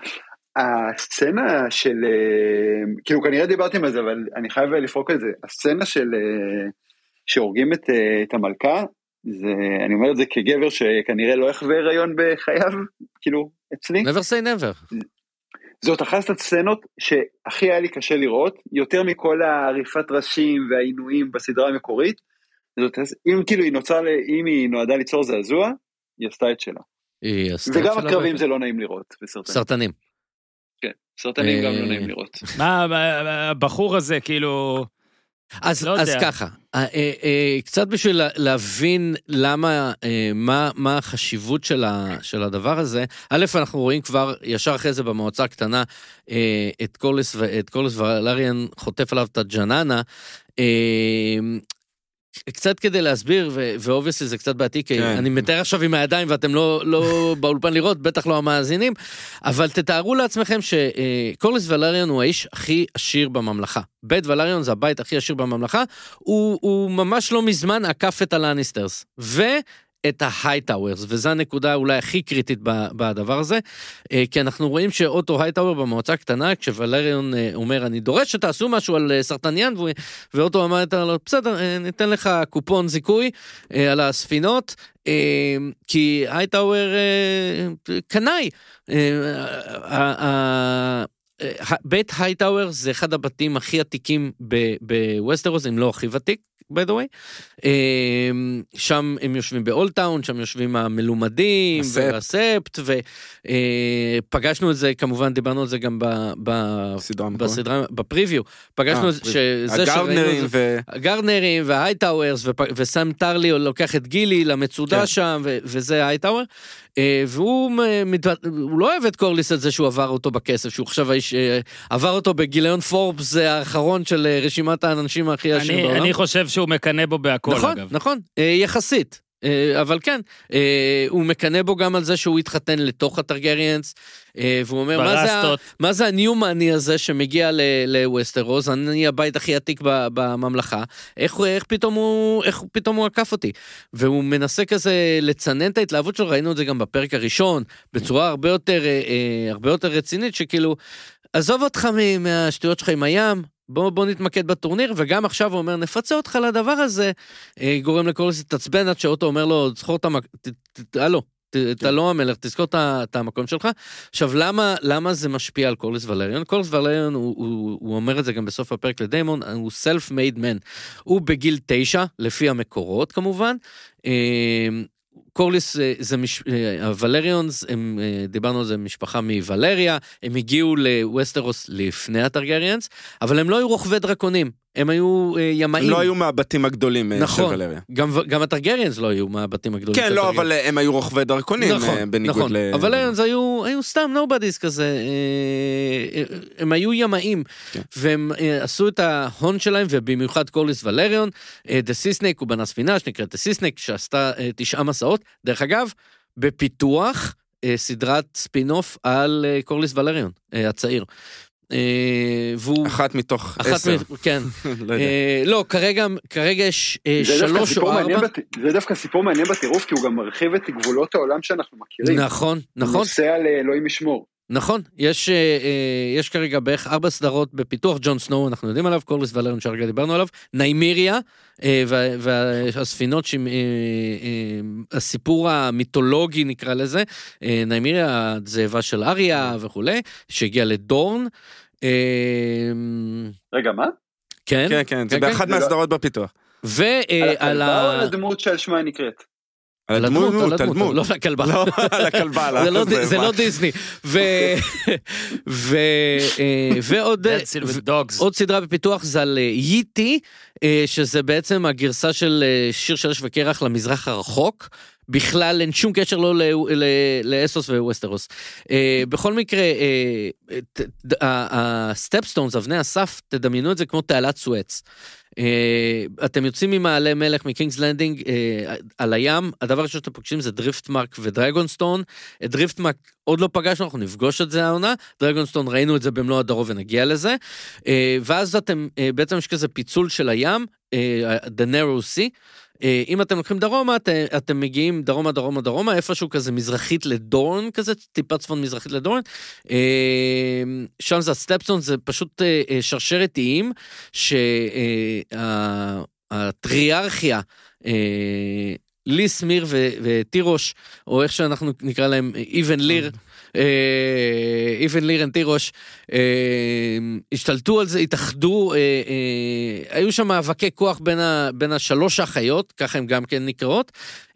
הסצנה של, אה, כאילו כנראה דיברתם על זה, אבל אני חייב לפרוק על זה, הסצנה של, אה, שהורגים את, אה, את המלכה, זה, אני אומר את זה כגבר שכנראה לא יחווה הריון בחייו, כאילו, אצלי. never say never. זאת אחת הסצנות שהכי היה לי קשה לראות, יותר מכל העריפת ראשים והעינויים בסדרה המקורית. זאת, אם כאילו היא נוצרה, אם היא נועדה ליצור זעזוע, היא עשתה את שלה. היא עשתה וגם שלה הקרבים באמת. זה לא נעים לראות בסרטנים. סרטנים. סרטנים גם אה, לא נעים לראות. מה, הבחור הזה, כאילו... אז, לא אז יודע. ככה, אה, אה, אה, קצת בשביל לה- להבין למה, אה, מה, מה החשיבות של, ה, של הדבר הזה, א', אנחנו רואים כבר ישר אחרי זה במועצה הקטנה אה, את קורליס, ו- את ולריאן חוטף עליו את הג'ננה. אה, קצת כדי להסביר, ו obviously זה קצת בעייתי, כי כן. אני מתאר עכשיו עם הידיים ואתם לא, לא באולפן לראות, בטח לא המאזינים, אבל תתארו לעצמכם שקורליס ולריון הוא האיש הכי עשיר בממלכה. בית ולריון זה הבית הכי עשיר בממלכה, הוא, הוא ממש לא מזמן עקף את הלניסטרס. את ההייטאוורס, וזו הנקודה אולי הכי קריטית בדבר הזה, אה, כי אנחנו רואים שאוטו הייטאוור במועצה הקטנה, כשוולריון אה, אומר, אני דורש שתעשו משהו על אה, סרטניאן, והוא- ואוטו אמר לו, בסדר, אה, ניתן לך קופון זיכוי על הספינות, כי הייטאוור קנאי. בית הייטאוור זה אחד הבתים הכי עתיקים בווסטרוס, אם לא הכי ותיק, by the way. אה, שם הם יושבים באולדטאון, שם יושבים המלומדים, הספט. והספט, ופגשנו את זה, כמובן דיברנו על זה גם ב- ב-. בסדרה, בפריוויו, פגשנו אה, את זה, שזה הגארדנרים ו... הגרנרים וההייטאוורס וסם טרלי לוקח את גילי למצודה כן. שם ו- וזה ההייטאוור. אה, והוא לא אוהב את קורליס על זה שהוא עבר אותו בכסף שהוא עכשיו האיש אה, עבר אותו בגיליון פורבס האחרון של אה, רשימת האנשים הכי עשירים בעולם. אני חושב שהוא מקנא בו בהכל, נכון אגב. נכון אה, יחסית. אה, אבל כן, אה, הוא מקנא בו גם על זה שהוא התחתן לתוך הטרגריאנס, אה, והוא אומר, מה זה. מה זה הניומני הזה שמגיע ל- לווסטרוס, אני הבית הכי עתיק בממלכה, איך, איך, פתאום הוא, איך פתאום הוא עקף אותי? והוא מנסה כזה לצנן את ההתלהבות שלו, ראינו את זה גם בפרק הראשון, בצורה הרבה יותר, הרבה יותר רצינית, שכאילו, עזוב אותך מהשטויות שלך עם הים, בוא, בוא נתמקד בטורניר, וגם עכשיו הוא אומר, נפצה אותך לדבר הזה, אה, גורם לקורליס להתעצבן עד שאוטו אומר לו, זכור את המק... הלו, אתה לא המלך, תזכור את המקום שלך. עכשיו, למה, למה זה משפיע על קורליס ולריון? קורליס ולריון, הוא, הוא, הוא אומר את זה גם בסוף הפרק לדיימון, הוא self-made man. הוא בגיל תשע, לפי המקורות כמובן. אה, קורליס זה, זה מש... אה, הוולריונס, הם, אה, דיברנו על זה, משפחה מוולריה, הם הגיעו לווסטרוס לפני הטרגריאנס, אבל הם לא היו רוכבי דרקונים, הם היו אה, ימאים. לא היו מהבתים הגדולים אה, של נכון, ולריה. גם, גם הטרגריאנס לא היו מהבתים הגדולים. כן, של לא, הטרגריאנס. אבל אה, הם היו רוכבי דרקונים, נכון, בניגוד נכון. ל... אבל הם היו, היו סתם nobodies כזה, הם היו ימאים, כן. והם עשו את ההון שלהם, ובמיוחד קורליס ולריון, the Sea Snake, הוא בנה ספינה שנקראת the Sea Snake, שעשתה תשעה מסעות, דרך אגב, בפיתוח סדרת ספינוף על קורליס ולריון, הצעיר. אה, והוא... אחת מתוך אחת עשר. מ... כן. לא. אה, לא, כרגע, כרגע יש אה, שלוש או ארבע. בת- זה דווקא סיפור מעניין בטירוף, כי הוא גם מרחיב את גבולות העולם שאנחנו מכירים. נכון, הוא נכון. נוסע לאלוהים ישמור. נכון, יש, אה, יש כרגע בערך ארבע סדרות בפיתוח, ג'ון סנואו, אנחנו יודעים עליו, קורליס ולרון שהרגע דיברנו עליו, ניימיריה, אה, וה- והספינות, ש- אה, אה, הסיפור המיתולוגי נקרא לזה, אה, ניימיריה, הזאבה של אריה וכולי, שהגיע לדורן. אה, רגע, מה? כן, כן, כן, זה כן, באחת זה לא- מהסדרות בפיתוח. ועל על ה... הדמות שעל שמה היא נקראת? על הדמות, על הדמות. לא על הכלבה. לא, על הכלבה. זה לא. לא דיסני. ו- ו- אה, ועוד... עוד סדרה בפיתוח זה על אה, ייטי, אה, שזה בעצם הגרסה של אה, שיר של אש וקרח למזרח הרחוק. בכלל אין שום קשר לא לאסוס וווסטרוס. אה, בכל מקרה, אה, הסטפסטונס, אבני הסף, תדמיינו את זה כמו תעלת סואץ. אה, אתם יוצאים ממעלה מלך מקינגס לנדינג אה, על הים, הדבר הראשון שאתם פוגשים זה דריפטמרק ודרגונסטון. את דריפטמרק עוד לא פגשנו, אנחנו נפגוש את זה העונה, דרגונסטון ראינו את זה במלוא הדרו ונגיע לזה. אה, ואז אתם, אה, בעצם יש כזה פיצול של הים, אה, The Narrow Sea. אה, אם אתם לוקחים דרומה, את- אתם מגיעים דרומה, דרומה, דרומה, איפשהו כזה מזרחית לדורן כזה, טיפה צפון מזרחית לדורן. אה, שם זה הסטפסון, זה פשוט אה, שרשרת איים, שהטריארכיה, ליס, מיר ו- ותירוש, או איך שאנחנו נקרא להם, איבן ליר, איבן ליר אנד תירוש, אה, השתלטו על זה, התאחדו, אה, אה, היו שם מאבקי כוח בין, ה, בין השלוש האחיות, ככה הן גם כן נקראות,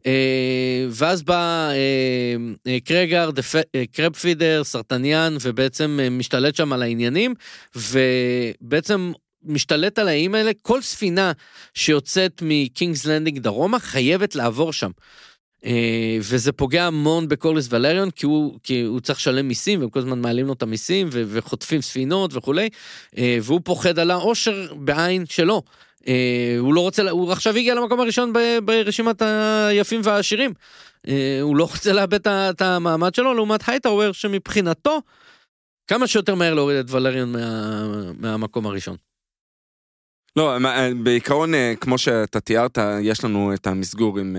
אה, ואז בא אה, אה, קרגר, דפ- אה, קרב פידר, סרטניאן, ובעצם אה, משתלט שם על העניינים, ובעצם משתלט על האיים האלה, כל ספינה שיוצאת מקינגס לנדינג דרומה חייבת לעבור שם. אה, וזה פוגע המון בקורליס ולריון, כי הוא, כי הוא צריך לשלם מיסים, והם כל הזמן מעלים לו את המיסים, וחוטפים ספינות וכולי, אה, והוא פוחד על העושר בעין שלו. אה, הוא לא רוצה, הוא עכשיו הגיע למקום הראשון ברשימת היפים והעשירים. הוא לא רוצה לאבד את המעמד שלו, לעומת הייטאוור, שמבחינתו, כמה שיותר מהר להוריד את ולריון מה, מהמקום הראשון. לא, בעיקרון, כמו שאתה תיארת, יש לנו את המסגור עם,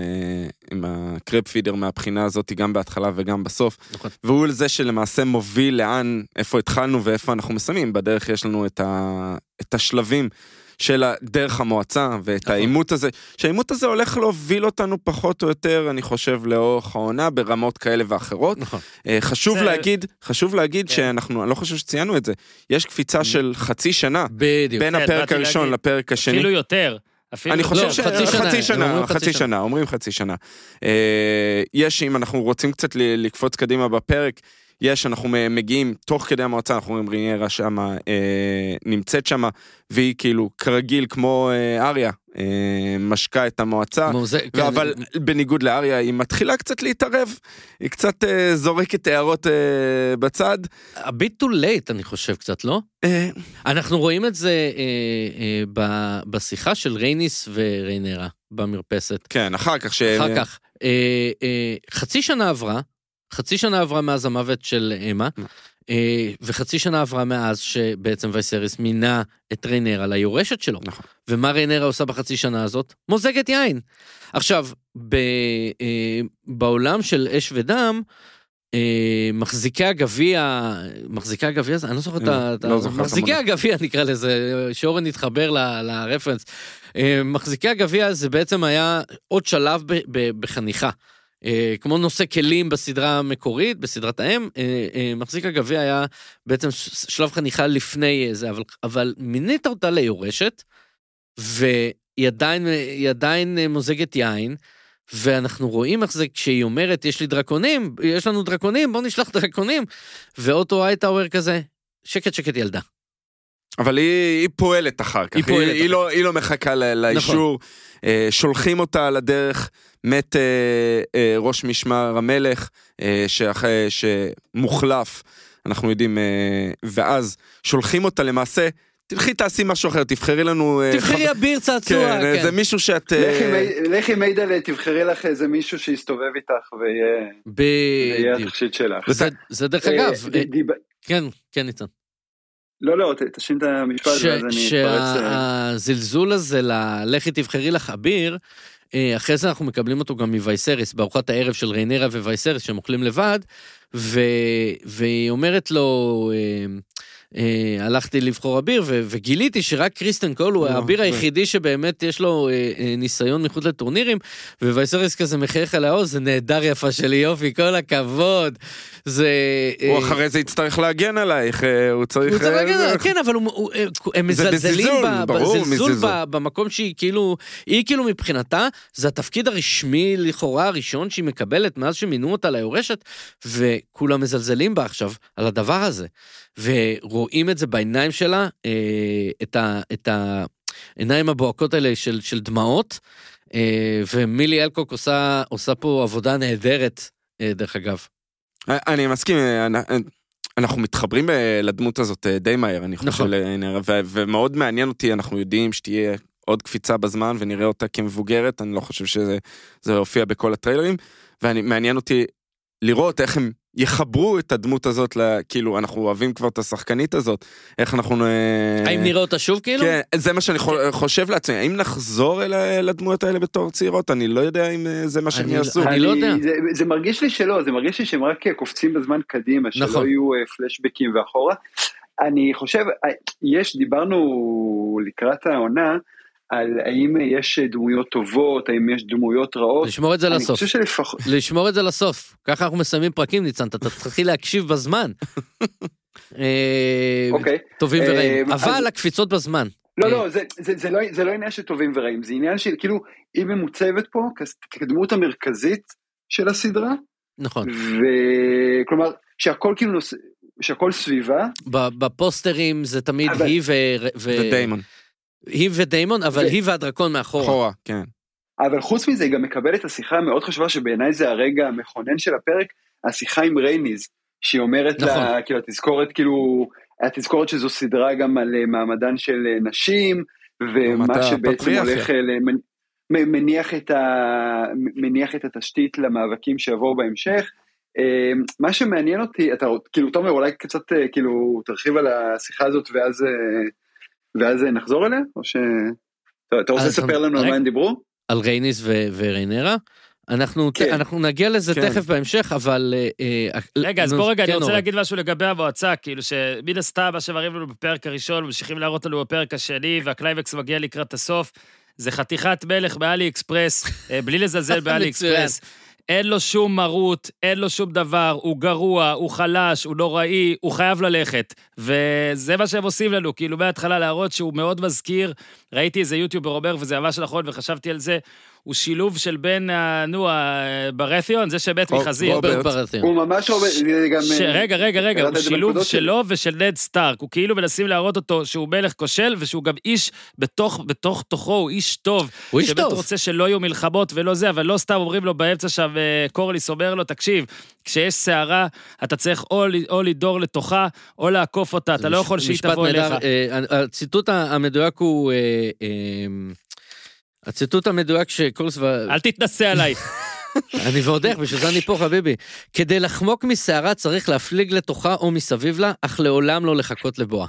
עם הקרב פידר מהבחינה הזאת, גם בהתחלה וגם בסוף. נכון. והוא זה שלמעשה מוביל לאן, איפה התחלנו ואיפה אנחנו מסיימים. בדרך יש לנו את, ה, את השלבים של דרך המועצה ואת נכון. העימות הזה, שהעימות הזה הולך להוביל אותנו פחות או יותר, אני חושב, לאורך העונה ברמות כאלה ואחרות. נכון. אה, חשוב זה- להגיד, חשוב להגיד כן. שאנחנו, אני לא חושב שציינו את זה, יש קפיצה של חצי שנה בדיוק. בין כן, הפרק הראשון להגיד. לפרק השני. אפילו יותר. אפילו אני חושב לא, ש... חצי שנה, חצי שנה, אומרים חצי חצי שנה, אומרים חצי שנה. אה, יש, אם אנחנו רוצים קצת לקפוץ קדימה בפרק, יש, אנחנו מגיעים, תוך כדי המועצה, אנחנו רואים ריניירה שמה, אה, נמצאת שמה, והיא כאילו, כרגיל, כמו אה, אריה, משקה את המועצה. זה, כן, אבל בניגוד לאריה, היא מתחילה קצת להתערב, היא קצת אה, זורקת הערות אה, בצד. a bit too late אני חושב קצת, לא? אה, אנחנו רואים את זה אה, אה, ב- בשיחה של רייניס וריינרה במרפסת. כן, אחר כך ש... אחר כך, אה, אה, חצי שנה עברה, חצי שנה עברה מאז המוות של אמה, אה, וחצי שנה עברה מאז שבעצם וייסריס מינה את ריינרה ליורשת שלו. נכון. ומה ריינרה עושה בחצי שנה הזאת? מוזגת יין. עכשיו, ב, אה, בעולם של אש ודם, אה, מחזיקי הגביע, מחזיקי הגביע, אני לא זוכר את לא, ה... לא מחזיקי. הגביע נקרא לזה, שאורן יתחבר ל- לרפרנס. אה, מחזיקי הגביע זה בעצם היה עוד שלב בחניכה. אה, כמו נושא כלים בסדרה המקורית, בסדרת האם, אה, אה, מחזיק הגביע היה בעצם שלב חניכה לפני זה, אבל, אבל מינית אותה ליורשת, והיא עדיין, היא עדיין אה, מוזגת יין, ואנחנו רואים איך זה כשהיא אומרת, יש לי דרקונים, יש לנו דרקונים, בוא נשלח דרקונים, ואוטו הייטאוור כזה, שקט שקט ילדה. אבל היא, היא פועלת אחר כך, היא פועלת היא, היא, אחר לא, היא לא מחכה ל- לאישור, אה, שולחים אותה על הדרך, מת אה, אה, ראש משמר המלך, אה, שאחרי, שמוחלף, אנחנו יודעים, אה, ואז שולחים אותה למעשה, תלכי תעשי משהו אחר, תבחרי לנו... אה, תבחרי חב- אביר צעצוע, כן, כן. זה מישהו שאת... אה, לכי מי- לכי מיידלה, תבחרי לך איזה מישהו שיסתובב איתך ויהיה ויהיה בדיוק. התכשיט שלך. זה, זה דרך אה, אגב, אה, כן, כן ניצן. לא, לא, תשלים את המשפט ואז אני אתפרץ. אה, שהזלזול הזה ללכי תבחרי לך אביר, אה, אחרי זה אנחנו מקבלים אותו גם מווייסריס, בארוחת הערב של ריינרה ווייסריס שהם אוכלים לבד, ו... והיא אומרת לו, אה, אה, הלכתי לבחור אביר ו- וגיליתי שרק קריסטן קול הוא לא, האביר זה- היחידי שבאמת יש לו אה, אה, ניסיון מחוץ לטורנירים ווייסריס כזה מחייך על העוז זה נהדר יפה שלי יופי כל הכבוד זה הוא אה, אחרי זה יצטרך להגן עלייך, אה, הוא צריך... הוא צריך אה, להגיד, זה- כן, אבל הוא- הוא- הם זה מזלזלים. ב- במקום שהיא כאילו, היא כאילו מבחינתה, זה התפקיד הרשמי לכאורה הראשון שהיא מקבלת מאז שמינו אותה ליורשת, וכולם מזלזלים בה עכשיו על הדבר הזה. ורואים את זה בעיניים שלה, אה, את ה- את העיניים הבוהקות האלה של של דמעות. אה, ומילי אלקוק עושה, עושה פה עבודה נהדרת, אה, דרך אגב. אני מסכים, אנ- אנחנו מתחברים לדמות הזאת די מהר, אני חושב, נכון. ו- ומאוד מעניין אותי, אנחנו יודעים שתהיה עוד קפיצה בזמן ונראה אותה כמבוגרת, אני לא חושב שזה זה הופיע בכל הטריילרים, ומעניין אותי לראות איך הם יחברו את הדמות הזאת, ל- כאילו, אנחנו אוהבים כבר את השחקנית הזאת, איך אנחנו... אה, האם נראה אותה שוב כאילו? כן, זה מה שאני חו- חושב לעצמי, האם נחזור אל ה- לדמויות האלה בתור צעירות? אני לא יודע אם אה, זה מה שהם אני- יעשו. אני לא יודע. זה, זה מרגיש לי שלא, זה מרגיש לי שהם רק אה, קופצים בזמן קדימה, שלא נכון. יהיו פלשבקים ואחורה. אני חושב, יש, דיברנו לקראת העונה, על האם יש דמויות טובות, האם יש דמויות רעות. לשמור את זה לסוף. שלפחות, לשמור את זה לסוף. ככה אנחנו מסיימים פרקים, ניצן, אתה תתחיל להקשיב בזמן. אה, אוקיי. טובים ורעים. אה, אבל הקפיצות בזמן. לא, אה, לא, זה, זה, זה, לא, זה לא עניין של טובים ורעים, זה עניין של כאילו, היא ממוצבת פה כדמות המרכזית של הסדרה, נכון. וכלומר, שהכל כאילו נוס... שהכל סביבה, ב- בפוסטרים זה תמיד אבל- היא ו... ו- ודיימון, היא ודיימון, אבל ו- היא והדרקון מאחורה. אחורה, כן. אבל חוץ מזה היא גם מקבלת את השיחה המאוד חשובה שבעיניי זה הרגע המכונן של הפרק, השיחה עם רייניז, שהיא אומרת נכון. לה, כאילו התזכורת כאילו, התזכורת שזו סדרה גם על אה, מעמדן של אה, נשים, ומה שבעצם. הולך, אה, למנ- מניח את, ה, מניח את התשתית למאבקים שיבואו בהמשך. מה שמעניין אותי, אתה כאילו תומר אולי קצת כאילו תרחיב על השיחה הזאת ואז, ואז אה, נחזור אליה, או ש... אתה- רוצה לספר לנו על. מה הם דיברו? על רייניס וריינרה. אנחנו, כן. אנחנו נגיע לזה כן. תכף בהמשך, אבל... אה, אה, רגע, אז בוא רגע, אני כן, רוצה אורן. להגיד משהו לגבי המועצה, כאילו שמן הסתם, מה שמראים לנו בפרק הראשון, ממשיכים להראות לנו בפרק השני, והקליימקס מגיע לקראת הסוף. זה חתיכת מלך באלי אקספרס, אה, בלי לזלזל באלי. אקספרס. אין לו שום מרות, אין לו שום דבר, הוא גרוע, הוא חלש, הוא נוראי, הוא חייב ללכת. וזה מה שהם עושים לנו, כאילו מההתחלה להראות שהוא מאוד מזכיר, ראיתי איזה יוטיובר אומר, וזה ממש נכון, וחשבתי על זה, הוא שילוב של בין, נו, ברתיון, זה רוב- מחזיר. רוברט. ברתיאן. הוא ממש עובד, זה גם... אה, רגע, רגע, רגע, הוא שילוב. שלו ושל נד סטארק. הוא כאילו מנסים להראות אותו שהוא מלך כושל, ושהוא גם איש בתוך, בתוך תוכו, הוא איש טוב. הוא איש שבאמת טוב. רוצה שלא יהיו מלחמות ולא זה, אבל לא סתם אומרים לו באמצע שם, אה, קורליס אומר לו, תקשיב, כשיש סערה, אתה צריך או, לדור לתוכה, או לעקוף אותה, אתה לא יכול שהיא תבוא אליך. נהדר. אה, הציטוט המדויק הוא... הציטוט המדויק שקורס... ו- אל תתנסה עליי. אני ועוד איך, בשביל זה אני פה חביבי. כדי לחמוק מסערה צריך להפליג לתוכה או מסביב לה, אך לעולם לא לחכות לבואה.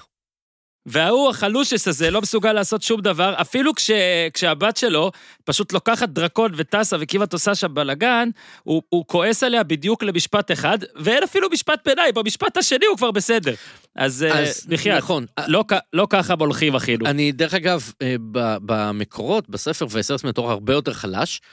וההוא, החלושס הזה, לא מסוגל לעשות שום דבר, אפילו כש, כשהבת שלו פשוט לוקחת דרקון וטסה וכמעט עושה שם בלאגן, הוא, הוא כועס עליה בדיוק למשפט אחד, ואין אפילו משפט ביניים, במשפט השני הוא כבר בסדר. אז, אז אז בחייאת, נכון. לא, כ- לא ככה מולכים אחינו. אני, דרך אגב, אה, במקורות, בספר וסרס מטור הרבה יותר חלש, אה,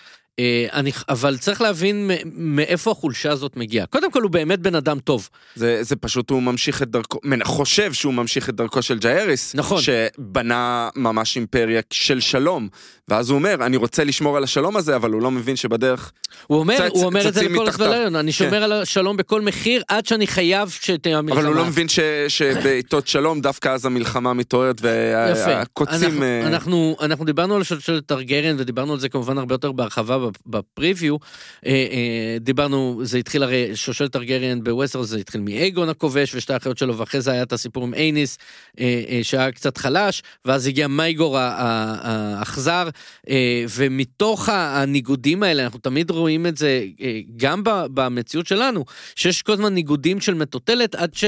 אני, אבל צריך להבין מאיפה החולשה הזאת מגיעה. קודם כל, הוא באמת בן אדם טוב. זה, זה פשוט הוא ממשיך את דרכו, חושב שהוא ממשיך את דרכו של ג'איריס, נכון. שבנה ממש אימפריה של שלום, ואז הוא אומר, אני רוצה לשמור על השלום הזה, אבל הוא לא מבין שבדרך, הוא אומר, צצ- הוא אומר את זה לכל מתחתיו. הסבליון, אני שומר על השלום בכל מחיר עד שאני חייב שתהיה המלחמה. אבל הוא לא מבין ש, שבעיתות שלום, דווקא אז המלחמה מתעוררת. והקוצים... אנחנו, אה, אנחנו, אנחנו דיברנו על שלשלת טרגריאן ודיברנו על זה כמובן הרבה יותר בהרחבה בפ- בפריוויו. אה, אה, דיברנו, זה התחיל הרי, שלשלת טרגריאן בווסטר זה התחיל מאייגון הכובש ושתי האחיות שלו, ואחרי זה היה את הסיפור עם אייניס, שהיה קצת חלש, ואז הגיע מייגור האכזר, ומתוך ה- הניגודים האלה, אנחנו תמיד רואים את זה אה, גם במציאות שלנו, שיש כל הזמן ניגודים של מטוטלת עד, ש,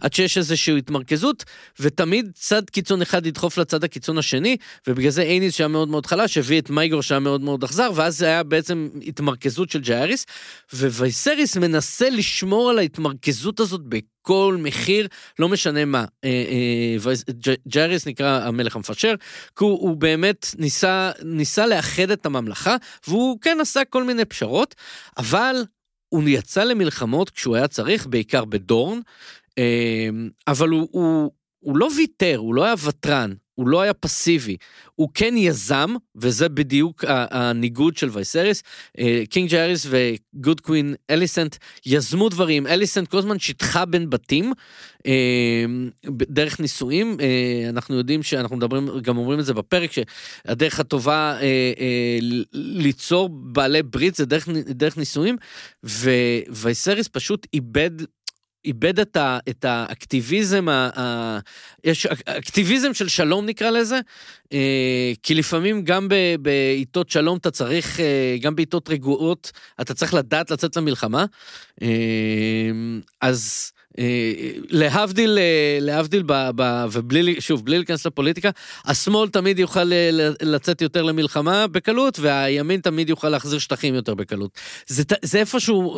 עד שיש איזושהי התמרכזות, ותמיד צד קיצון אחד ידחוף לצד הקיצון השני, ובגלל זה אייניס שהיה מאוד מאוד חלש, הביא את מייגור שהיה מאוד מאוד אכזר, ואז זה היה בעצם התמרכזות של ג'אריס, ווייסריס מנסה לשמור על ההתמרכזות הזאת בכל מחיר, לא משנה מה. אה, אה, וייס- ג'- ג'אריס נקרא המלך המפשר, כי הוא, הוא באמת ניסה, ניסה לאחד את הממלכה, והוא כן עשה כל מיני פשרות, אבל הוא יצא למלחמות כשהוא היה צריך, בעיקר בדורן, אה, אבל הוא, הוא, הוא לא ויתר, הוא לא היה ותרן. הוא לא היה פסיבי, הוא כן יזם, וזה בדיוק הניגוד של וייסריס. אה, King ג'הריס ו Good Queen אליסאן יזמו דברים, אליסנט כל הזמן שיטחה בין בתים, אה, דרך נישואים, אה, אנחנו יודעים שאנחנו מדברים, גם אומרים את זה בפרק, שהדרך הטובה ליצור בעלי ברית זה דרך, דרך נישואים, ווייסריס פשוט איבד איבד את, ה, את האקטיביזם, ה, ה, יש אקטיביזם של שלום נקרא לזה, אה, כי לפעמים גם בעיתות שלום אתה צריך, אה, גם בעיתות רגועות, אתה צריך לדעת לצאת למלחמה. אה, אז להבדיל, אה, להבדיל, ב, ב, ובלי, שוב, בלי להיכנס לפוליטיקה, השמאל תמיד יוכל אה, לצאת יותר למלחמה בקלות, והימין תמיד יוכל להחזיר שטחים יותר בקלות. זה, זה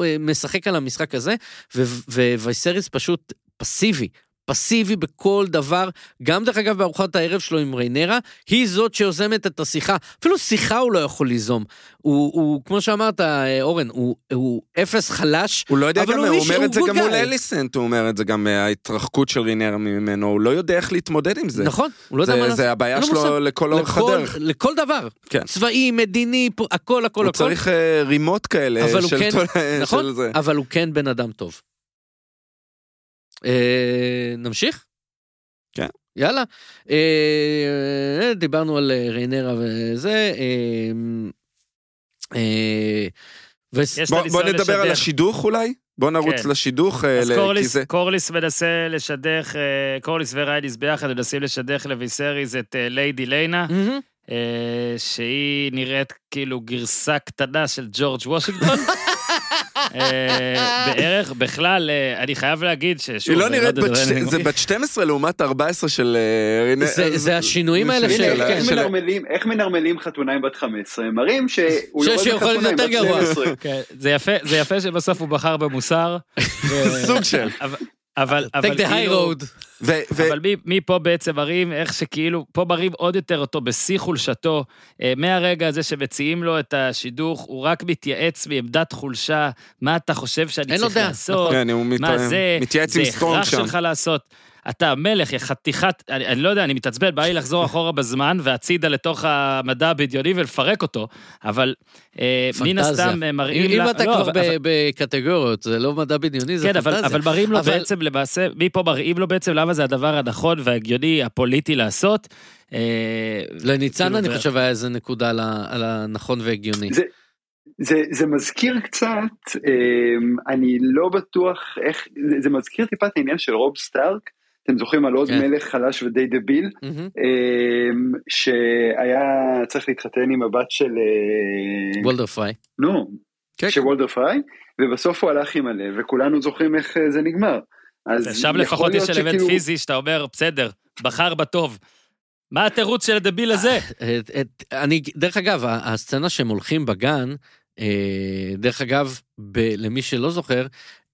אה, משחק על המשחק הזה, ו- ווייסריס פשוט פסיבי. פסיבי בכל דבר, גם דרך אגב בארוחת הערב שלו עם ריינרה, היא זאת שיוזמת את השיחה, אפילו שיחה הוא לא יכול ליזום. הוא, הוא כמו שאמרת, אה, אורן, הוא, הוא אפס חלש, הוא לא יודע גם, הוא הוא אומר את זה גם מול. אליסנט, הוא אומר את זה גם אה, ההתרחקות של רינר ממנו, הוא לא יודע איך להתמודד עם זה. נכון, הוא לא יודע זה- מה לעשות. זה הבעיה לו שלו. לכל אורך הדרך. לכל דבר. כן. צבאי, מדיני, פה- הכל, הכל, הוא הכל. צריך אה, רימות כאלה של כן- תול- נכון, של זה. אבל הוא כן בן אדם טוב. אה, נמשיך? כן. יאללה. אה, דיברנו על אה, ריינרה וזה. בוא- נדבר על. השידוך אולי? בוא נרוץ כן. לשידוך. אז ל- קורליס, זה- קורליס מנסה לשדך, קורליס ורייניס ביחד מנסים לשדך לוויסריס את ליידי ליינה. אה, שהיא נראית כאילו גרסה קטנה של ג'ורג' וושינגטון. אה, בערך, בכלל, אה, אני חייב להגיד ששוב... היא לא אני נראית בת זה בת 12 לעומת 14 של אה. זה- השינויים האלה של- כן, איך מנרמלים- איך מנרמלים חתונה עם בת 15? מראים שהוא יורד שיכול בחתונה עם בת גרוע. 12. כן, זה יפה, זה יפה שבסוף הוא בחר במוסר. סוג של. אבל- אבל, אבל take the high כאילו- road. ו- ו- אבל מי- מפה בעצם מראים איך שכאילו, פה מראים עוד יותר אותו בשיא חולשתו. אה, מהרגע הזה שמציעים לו את השידוך, הוא רק מתייעץ מעמדת חולשה, מה אתה חושב שאני אין לו צריך דעה, לעשות, כן, הוא מת- מה זה, מתייעץ זה עם סטרונג הכרח שם. שלך לעשות. אתה המלך, יא חתיכת, אני, אני לא יודע, אני מתעצבן, בא לי לחזור אחורה בזמן והצידה לתוך המדע הבדיוני ולפרק אותו, אבל אה, מן. הסתם אה, מראים אם לה... אתה לא, כבר אבל- בקטגוריות, זה לא מדע בדיוני, זה כן, אבל, פנטזיה. אבל מראים לו אבל- בעצם למעשה, מפה מראים לו בעצם למה זה הדבר הנכון וההגיוני הפוליטי לעשות. אה, לניצן כאילו, אני ו- חושב היה איזה נקודה על ה- על הנכון והגיוני. זה, זה, זה מזכיר קצת, אמ, אני לא בטוח איך, זה, זה מזכיר טיפה את העניין של רוב סטארק, אתם זוכרים על עוד כן. מלך חלש ודי דביל. אמ, שהיה צריך להתחתן עם הבת של, אה, וולדר פריי. נו, כן, של וולדר פריי, ובסוף הוא הלך עם הלב, וכולנו זוכרים איך אה, זה נגמר. אז יכול לפחות יש אלמנט שכאילו- פיזי שאתה אומר, בסדר, בחר בטוב. מה התירוץ של הדביל הזה? את- אני, דרך אגב, הסצנה שהם הולכים בגן, אה, דרך אגב, ב, למי שלא זוכר,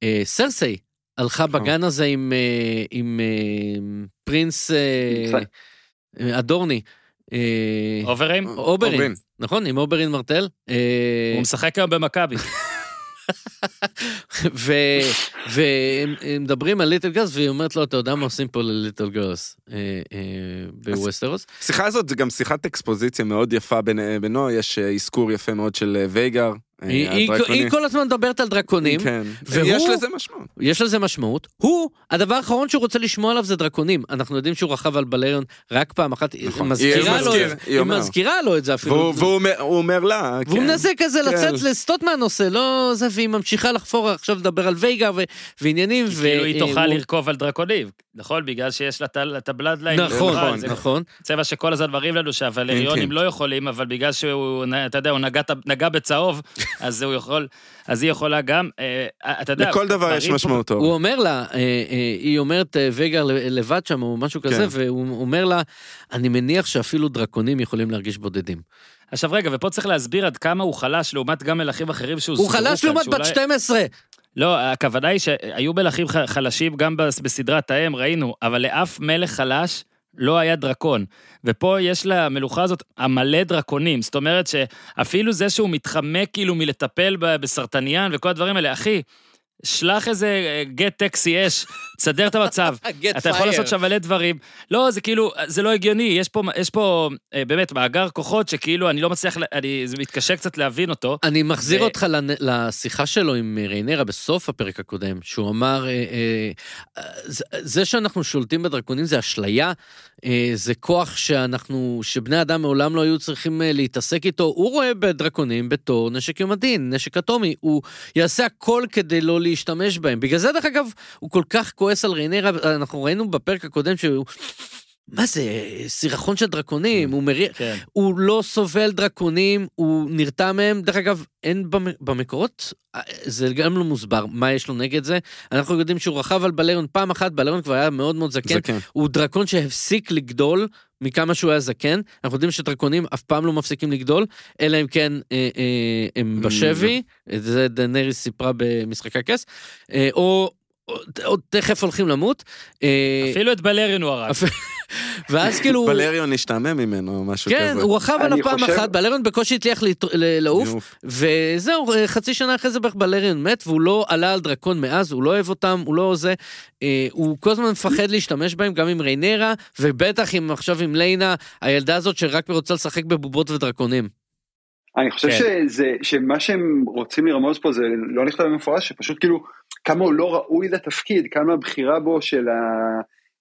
אה, סרסי הלכה נכון. בגן הזה עם, אה, עם אה, prince אה, הדורני. אוברין, אוברין. נכון? עם אוברין מרטל. הוא משחק היום במכבי. ו- והם הם מדברים על ליטל גרס והיא אומרת לו אתה יודע מה עושים פה ל little girls בווסטרוס. השיחה הזאת זה גם שיחת אקספוזיציה מאוד יפה בינו, יש אזכור יפה מאוד של והגאר. אה, היא- היא-. היא כל הזמן מדברת על דרקונים כן, והוא- יש לזה משמעות. יש לזה משמעות הוא הדבר האחרון שהוא רוצה לשמוע עליו זה דרקונים אנחנו יודעים שהוא רכב על בלריון רק פעם אחת נכון. מזכירה היא לו מזכיר, היא היא. מזכירה לו את זה אפילו. והוא והוא אומר- הוא אומר לה, והוא כן. מנסה כזה כן. לצאת לסטות מהנושא לא זה והיא ממשיכה לחפור עכשיו לדבר על וייגר ו- ועניינים. כאילו היא תוכל הוא- לרכוב על דרקונים, נכון? בגלל שיש לה את הבלאדליין. נכון נכון, זה נכון צבע שכל הזמן מראים לנו שהוולריונים אינטים. לא יכולים, אבל בגלל שהוא, אתה יודע, הוא נגע, נגע בצהוב, אז הוא יכול, אז היא יכולה גם, אה, אתה יודע, לכל דבר יש משמעות טוב. הוא אומר לה, אה, אה, היא אומרת אה, וייגר לבד שם או משהו כזה, כן. והוא אומר לה, אני מניח שאפילו דרקונים יכולים להרגיש בודדים. עכשיו רגע, ופה צריך להסביר עד כמה הוא חלש לעומת גם מלכים אחרים שהוא הוא חלש לעומת בת 12. לא, הכוונה היא שהיו מלכים חלשים גם בס- בסדרת האם, ראינו, אבל לאף מלך חלש לא היה דרקון. ופה יש למלוכה הזאת המלא דרקונים. זאת אומרת שאפילו זה שהוא מתחמק כאילו מלטפל ב- בסרטניאן וכל הדברים האלה, אחי, שלח איזה אה, גט טקסי אש, תסדר את המצב. אתה יכול. לעשות שם מלא דברים. לא, זה כאילו, זה לא הגיוני, יש פה, יש פה אה, באמת מאגר כוחות שכאילו אני לא מצליח, אני, זה מתקשה קצת להבין אותו. אני מחזיר ו- אותך לשיחה שלו עם אה, ריינרה בסוף הפרק הקודם, שהוא אמר, אה, אה, אה, זה- שאנחנו שולטים בדרקונים זה אשליה, אה, זה כוח שאנחנו, שבני אדם מעולם לא היו צריכים אה, להתעסק איתו, הוא רואה בדרקונים בתור נשק יום הדין, נשק אטומי, הוא יעשה הכל כדי לא להשתמש בהם. בגלל זה, דרך אגב, הוא כל כך כועס על ריינרה, אנחנו ראינו בפרק הקודם שהוא... מה זה, סירחון של דרקונים, הוא מריח, כן. הוא לא סובל דרקונים, הוא נרתע מהם. דרך אגב, אין במ- במקורות, אה, זה גם לא מוסבר מה יש לו נגד זה. אנחנו יודעים שהוא רכב על בלריון פעם אחת, בלריון כבר היה מאוד מאוד זקן. זקן. הוא דרקון שהפסיק לגדול מכמה שהוא היה זקן. אנחנו יודעים שדרקונים אף פעם לא מפסיקים לגדול, אלא אם כן אה, אה, הם בשבי, את זה דנריס סיפרה במשחקי הכס, אה, או, או תכף הולכים למות. אה, אפילו את בלריון הוא הרג. ואז כאילו... בלריון השתעמם ממנו משהו כן, כזה. הוא רכב עליו פעם אחת, בלריון בקושי הצליח לעוף. וזהו, אה, חצי שנה אחרי זה בערך בלריון מת, והוא לא עלה על דרקון מאז, הוא לא אוהב אותם, הוא לא זה, אה, הוא כל הזמן מפחד להשתמש בהם, גם עם ריינרה, ובטח עכשיו עם ליינה, הילדה הזאת שרק רוצה לשחק בבובות ודרקונים. אני חושב כן. שזה, שמה שהם רוצים לרמוז פה זה לא נכתב במפורש, שפשוט כאילו כמה הוא לא ראוי לתפקיד, כמה הבחירה בו של ה...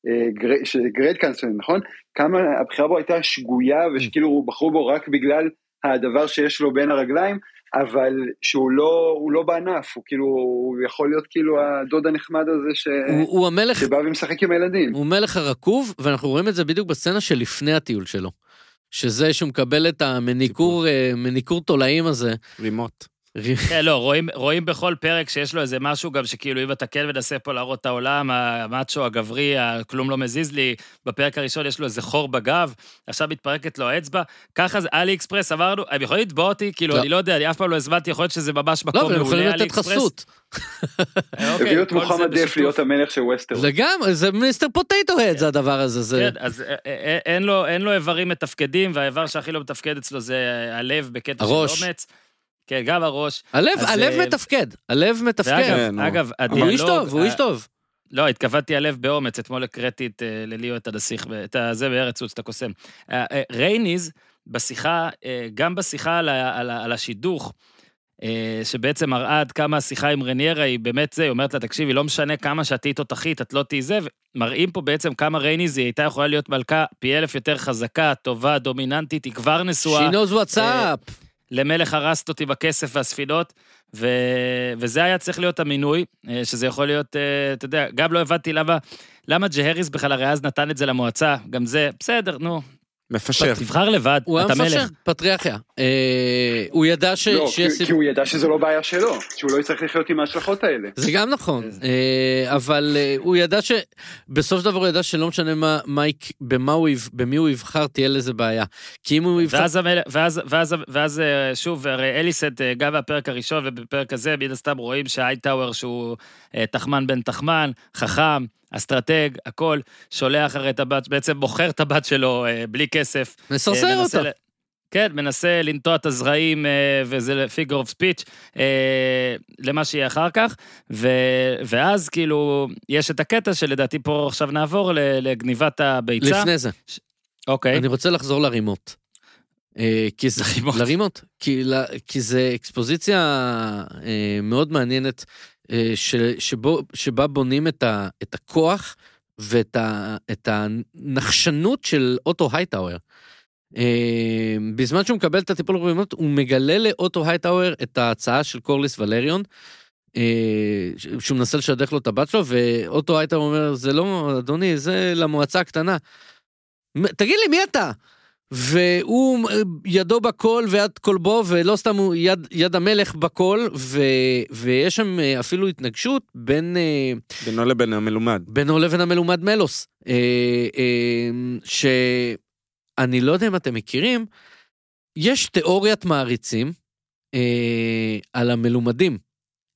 אה, של גרד קאנסלר, נכון? כמה הבחירה בו הייתה שגויה ושכאילו בחרו בו רק בגלל הדבר שיש לו בין הרגליים, אבל שהוא לא, הוא לא בענף, הוא כאילו, הוא יכול להיות כאילו הדוד הנחמד הזה ש... הוא- הוא המלך, שבא ומשחק עם הילדים. הוא מלך הרקוב, ואנחנו רואים את זה בדיוק בסצנה שלפני הטיול שלו. שזה שהוא מקבל את המניקור, אה, מניקור תולעים הזה. רימוט. כן, לא, רואים, רואים בכל פרק שיש לו איזה משהו גם שכאילו, אם אתה כן מנסה פה להראות את העולם, המאצ'ו הגברי, הכלום לא מזיז לי, בפרק הראשון יש לו איזה חור בגב, עכשיו מתפרקת לו האצבע, ככה זה, אלי אקספרס, עברנו, הם יכולים לתבוע אותי, כאילו, לא. אני לא יודע, אני אף פעם לא הזמנתי, יכול להיות שזה ממש לא, מקום אבל הם מעולה, יכולים לתת אקספרס. חסות. אה, אוקיי, הביאו את מוחמד דף. להיות המלך של ווסטרון. לגמרי, זה מיסטר פוטטו הד זה הדבר הזה. זה... כן, אז אה, אה, אין לו, איברים מתפקדים, והאיבר שהכי לא מתפקד אצלו זה הלב בקטע הראש. של אומץ. כן, גם הראש. הלב, אז, הלב אה, מתפקד, הלב מתפקד. ואגב, כן, הוא- אגב, הוא איש הדיאלוג... טוב, הוא איש טוב. לא, התכוונתי הלב באומץ, אתמול הקראתי את אה, לליאו את הנסיך, את הזה בארץ עוץ, את הקוסם. אה, אה, רייניז, בשיחה, אה, גם בשיחה על ה- על ה- על השידוך, אה, שבעצם מראה עד כמה השיחה עם רניירה היא באמת זה, היא אומרת לה, תקשיבי, לא משנה כמה שאת תהיי תותחית, את לא תהיי זה, מראים פה בעצם כמה רייניז היא הייתה יכולה להיות מלכה פי אלף יותר חזקה, טובה, דומיננטית, היא כבר נשואה. She knows what's אה, up. למלך הרסת אותי בכסף והספינות, ו... וזה היה צריך להיות המינוי, אה, שזה יכול להיות, אה, אתה יודע, גם לא הבנתי למה, למה ג'הריס בכלל הרי אז נתן את זה למועצה, גם זה, בסדר, נו, מפשר. תבחר לבד, הוא היה אתה מפשר, מלך. פטריארכיה. אה, הוא ידע ש- לא. כי- כי הוא ידע שזו לא בעיה שלו, שהוא לא יצטרך לחיות עם ההשלכות האלה. זה גם נכון, אה, אבל אה, הוא ידע ש... בסוף של דבר הוא ידע שלא משנה מה, מה, יק- במה הוא, במי הוא יבחר, תהיה לזה בעיה. כי אם הוא יבחר... ואז, ואז, ואז, ואז שוב, הרי אליסט, גם בפרק הראשון ובפרק הזה, מן הסתם רואים שהאייטאוור שהוא תחמן בן תחמן, חכם, אסטרטג, הכל, שולח הרי את הבת, בעצם מוכר את הבת שלו אה, בלי כסף. מסרסר אה, אותה. ל- כן, מנסה לנטוע את הזרעים, אה, וזה figure of speech, למה שיהיה אחר כך, ו, ואז כאילו, יש את הקטע שלדעתי פה עכשיו נעבור לגניבת הביצה. לפני זה, אוקיי. אני רוצה לחזור לרימות. אה, כי זה... לרימות. לרימות. כי, כי זה אקספוזיציה אה, מאוד מעניינת, אה, ש, שבו, שבה בונים את, ה, את הכוח ואת ה, את הנחשנות של אוטו הייטאוור. אה, בזמן שהוא מקבל את הטיפול ברימות, הוא מגלה לאוטו הייטאוור את ההצעה של קורליס ולריון. אה, שהוא מנסה לשדך לו את הבת שלו, ואוטו הייטאוור אומר, זה לא, אדוני, זה למועצה הקטנה. תגיד לי, מי אתה? והוא אה, ידו בכל ויד כלבו, ולא סתם הוא יד, יד המלך בכל, ו, ויש שם אה, אפילו התנגשות בין, אה, בינו לבין המלומד. בינו לבין המלומד מלוס, אה, אה, שאני לא יודע אם אתם מכירים, יש תיאוריית מעריצים אה, על המלומדים,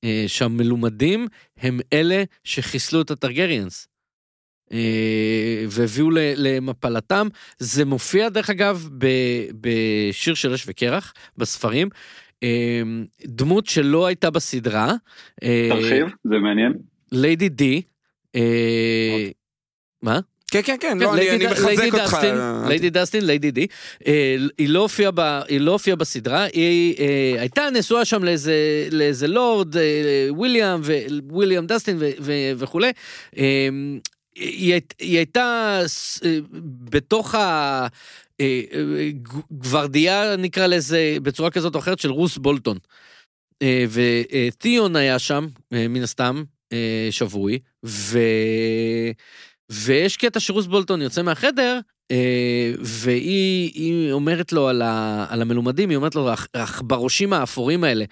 אה, שהמלומדים הם אלה שחיסלו את הטרגריאנס. אה, והביאו למפלתם. זה מופיע דרך אגב בשיר של אש וקרח, בספרים. אה, דמות שלא הייתה בסדרה. אה, תרחיב, זה מעניין. ליידי די. אה, מה? כן, כן, כן, כן, לא, אני ליידי אני מחזק אותך. ליידי דסטין, ליידי די, היא לא הופיעה לא בסדרה, היא אה, הייתה נשואה שם לאיזה לאיזה לורד, אה, וויליאם, וויליאם דסטין ו- ו- וכולי. אה, היא היא הייתה אה, בתוך ה... אה, אה, נקרא לזה בצורה כזאת או אחרת של רוס בולטון. ותיאון היה שם מן הסתם שבוי ו... ויש קטע שרוס בולטון יוצא מהחדר והיא היא אומרת לו על, ה, על המלומדים, היא אומרת לו, "אך- עכברושים האפורים האלה,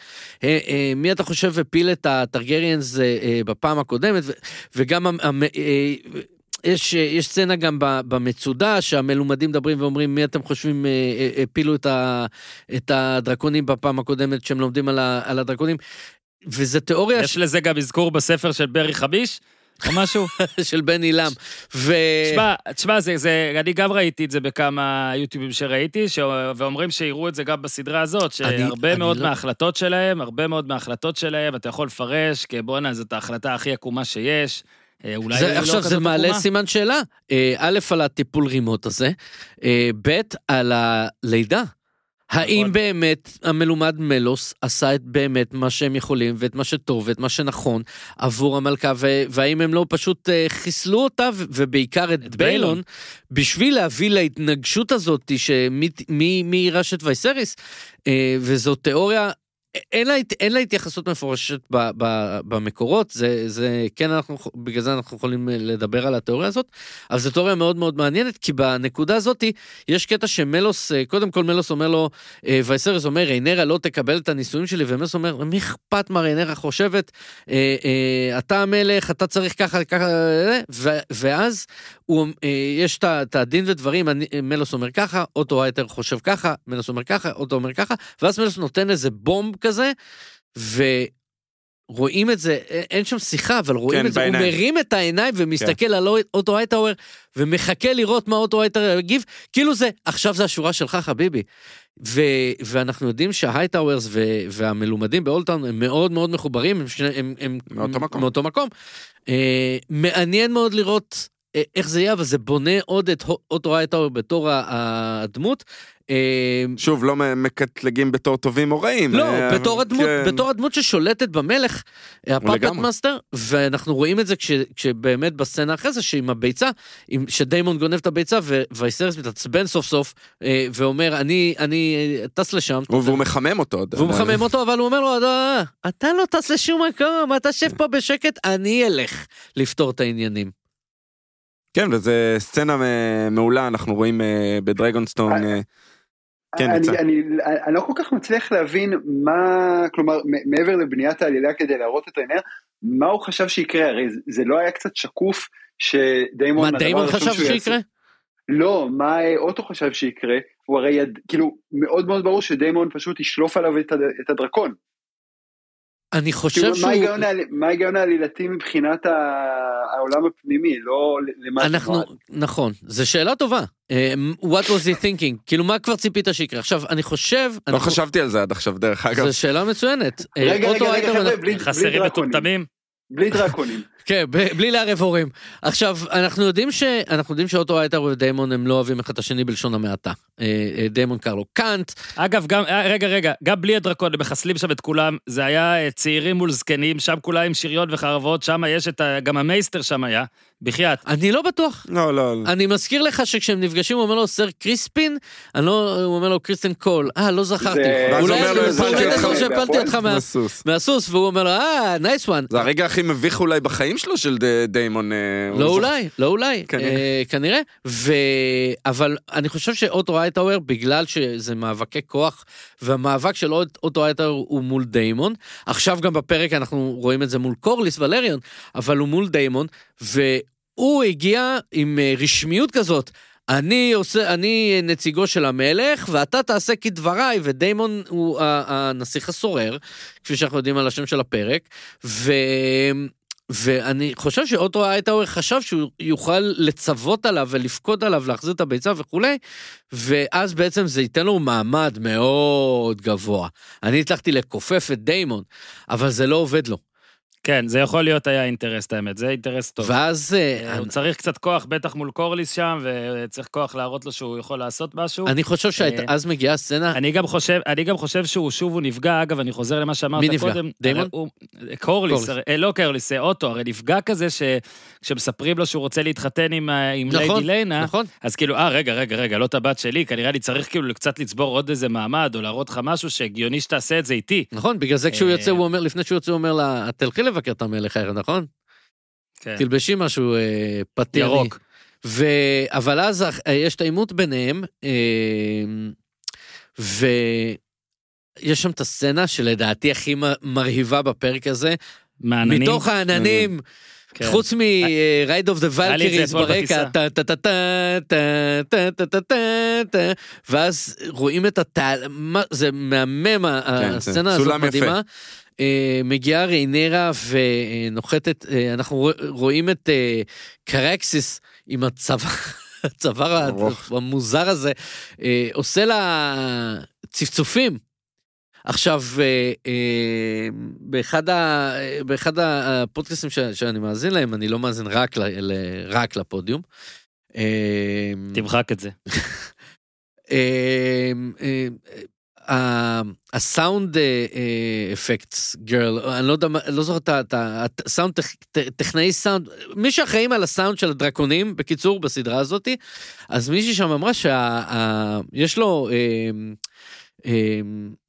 אה, אה, מי אתה חושב הפיל את הטרגריאנס אה, אה, בפעם הקודמת, וגם אה, יש, יש סצנה גם במצודה שהמלומדים מדברים ואומרים מי אתם חושבים אה, אה, הפילו את, ה, את הדרקונים בפעם הקודמת שהם לומדים על, ה, על הדרקונים. וזה תיאוריה יש לזה גם אזכור בספר של ברי חביש, או משהו? של בן עילם. ו... תשמע, תשמע, זה, זה, אני גם ראיתי את זה בכמה יוטיובים שראיתי, ש... ואומרים שיראו את זה גם בסדרה הזאת, אני- שהרבה אני מאוד לא- מההחלטות שלהם, הרבה מאוד מההחלטות שלהם, אתה יכול לפרש כבואנה, זאת ההחלטה הכי עקומה שיש. אה, אולי זה, לא עכשיו זה כזאת מעלה. סימן שאלה. אה, א', על הטיפול רימוט הזה, אה, ב', על הלידה. האם נכון. באמת המלומד מלוס עשה את באמת מה שהם יכולים ואת מה שטוב ואת מה שנכון עבור המלכה והאם הם לא פשוט אה, חיסלו אותה ובעיקר את, את ביילון ביילון. בשביל להביא להתנגשות הזאת שמי מי- מי יירש את וייסריס אה, וזו תיאוריה. אין לה, אין לה התייחסות מפורשת ב, ב, במקורות, זה, זה כן אנחנו, בגלל זה אנחנו יכולים אה, לדבר על התיאוריה הזאת, אבל זו תיאוריה מאוד מאוד מעניינת, כי בנקודה הזאתי יש קטע שמלוס, אה, קודם כל מלוס אומר לו, אה, וייסרס אומר, ריינרה לא תקבל את הנישואים שלי, ומלוס אומר, מי אכפת מה ריינרה חושבת, אתה המלך, אתה צריך ככה, ככה, ו, ואז הוא, יש את הדין ודברים, מלוס אומר ככה, אוטו הייטאוור חושב ככה, מלוס אומר ככה, אוטו אומר ככה, ואז מלוס נותן איזה bomb כזה, ורואים את זה, אין שם שיחה, אבל רואים כן, את זה, בעיניים. הוא מרים את העיניים ומסתכל על אוטו הייטאוור, ומחכה לראות מה אוטו הייטאוור יגיב, כאילו זה, עכשיו זה השורה שלך חביבי. ו- ואנחנו יודעים שההייטאוורס והמלומדים באולטאון הם מאוד מאוד מחוברים, הם, שני, הם, הם מאותו מקום. מאותו מקום. אה, מעניין מאוד לראות אה, איך זה יהיה, אבל זה בונה עוד את אוטו הייטאוור בתור הדמות. אה, שוב, לא מקטלגים בתור טובים או רעים. לא, אה, בתור הדמות, כן. בתור הדמות ששולטת במלך, ה puppet לגמרי. master, ואנחנו רואים את זה כש, כשבאמת בסצנה אחרי זה, שעם הביצה, עם, שדיימון גונב את הביצה, ווייסרס מתעצבן סוף סוף, אה, ואומר, אני, אני אה, טס לשם. והוא מחמם אותו. והוא מחמם אותו, אבל הוא אומר לו, "לא, אתה לא טס לשום מקום, אתה שב פה בשקט, אני אלך לפתור את העניינים. כן, וזה סצנה אה, מעולה, אנחנו רואים אה, בדרגונסטון. כן, אני, ניצן. אני, אני לא כל כך מצליח להבין מה, כלומר, מעבר לבניית העלילה כדי להראות את העניין, מה הוא חשב שיקרה, הרי זה- זה לא היה קצת שקוף שדיימון, מה דיימון חשב שהוא יעשה- שיקרה? לא, מה אוטו חשב שיקרה, הוא הרי יד, כאילו, מאוד מאוד ברור שדיימון פשוט ישלוף עליו את, הד, את הדרקון. אני חושב שהוא... מה ההיגיון העל- מה ההיגיון העלילתי מבחינת העולם הפנימי, לא למה אנחנו. נכון, זו שאלה טובה. אה, what was he thinking? כאילו, מה כבר ציפית שיקרה? עכשיו, אני חושב... לא חשבתי על זה עד עכשיו, דרך אגב. זו שאלה מצוינת. אה, רגע, רגע, רגע, חבר'ה, בלי, חסרים. מטומטמים? בלי דרקונים. כן, ב- בלי לערב הורים. עכשיו, אנחנו יודעים ש... אנחנו יודעים שאוטו הייטאוור ודיימון הם לא אוהבים אחד את השני בלשון המעטה. אה, אה, דיימון קרא לו cunt, אגב, גם, אה, רגע, רגע, גם בלי הדרקון, הם מחסלים שם את כולם, זה היה צעירים מול זקנים, שם כולם עם שריון וחרבות, שם יש את ה... גם המייסטר שם היה, בחייאת. אני לא בטוח. לא, לא. אני מזכיר לך שכשהם נפגשים הוא אומר לו סר קריסטן, אני לא, הוא אומר לו קריסטן קול, אה לא זכרתי, זה- אולי "הפלתי אותך". אני שהפלתי אותך מה- מהסוס. מהסוס, והוא אומר לו אה nice one, זה הרגע הכי מביך אולי בחיים שלו של דיימון. אה, לא אולי, לא אולי, כנראה. אה. אבל אני חושב שאוטו הייטאוור, בגלל שזה מאבקי כוח, והמאבק של אוט- אוטו הייטאוור הוא מול דיימון, עכשיו גם בפרק אנחנו רואים את זה מול קורליס ולריון, אבל הוא מול דיימון, והוא הגיע עם אה, רשמיות כזאת. אני עושה, אני נציגו של המלך, ואתה תעשה כדבריי, ודיימון הוא הנסיך הסורר, כפי שאנחנו יודעים על השם של הפרק, ו... ואני חושב שאוטו הייטאוור חשב שהוא יוכל לצוות עליו ולפקוד עליו, להחזיר את הביצה וכולי, ואז בעצם זה ייתן לו מעמד מאוד גבוה. אני הצלחתי לכופף את דיימון, אבל זה לא עובד לו. כן, זה יכול להיות היה אינטרס, את האמת, זה אינטרס טוב. ואז... אה, הוא צריך קצת כוח, בטח מול קורליס שם, וצריך כוח להראות לו שהוא יכול לעשות משהו. אני חושב שאז מגיעה סצנה... אני גם חושב, אני גם חושב שהוא שוב הוא נפגע, אגב, אני חוזר למה שאמרת קודם. מי נפגע? דיימון? קורליס, לא קורליס, אוטו, הרי נפגע כזה שכשמספרים לו שהוא רוצה להתחתן עם, עם נכון, ליידי ליינה, נכון. אז כאילו, אה, רגע, רגע, רגע, לא את הבת שלי, כנראה אני צריך כאילו קצת לצבור עוד איזה מעמד, או להראות לך משהו שהגיוני שתעשה את זה איתי. נכון, בגלל זה כשהוא יוצא, הוא אומר, לפני שהוא יוצא, הוא אומר לה, תלכי לבקר את המלך הערב, נכון? כן. תלבשי משהו אה, פתירני. ירוק. ו... אבל אז אה, יש את העימות ביניהם, אה, ויש שם את הסצנה שלדעתי הכי מ- מרהיבה בפרק הזה, מעננים. מתוך העננים. כן. חוץ מ-Ride of the Valkyries ברקע, בטיסה. טה טה טה טה טה טה טה טה טה טה, ואז רואים את התעל... זה מהמם, כן, זה הסצנה הזאת. מדהימה. אה, מגיעה ריינרה ונוחתת, אה, אנחנו רוא- רואים את אה, קרקסיס עם הצוואר. הצוואר. המוזר הזה, אה, עושה לה צפצופים. עכשיו, אה, אה, באחד, ה, באחד הפודקאסטים ש, שאני מאזין להם, אני לא מאזין רק, ל, ל, רק לפודיום. אה, תמחק את זה. אה, אה, הסאונד אפקטס גרל, אני לא יודע, לא זוכר את הסאונד, טכנאי סאונד, מי שאחראים על הסאונד של הדרקונים, בקיצור, בסדרה הזאתי, אז מישהי שם אמרה שיש לו אה, אה,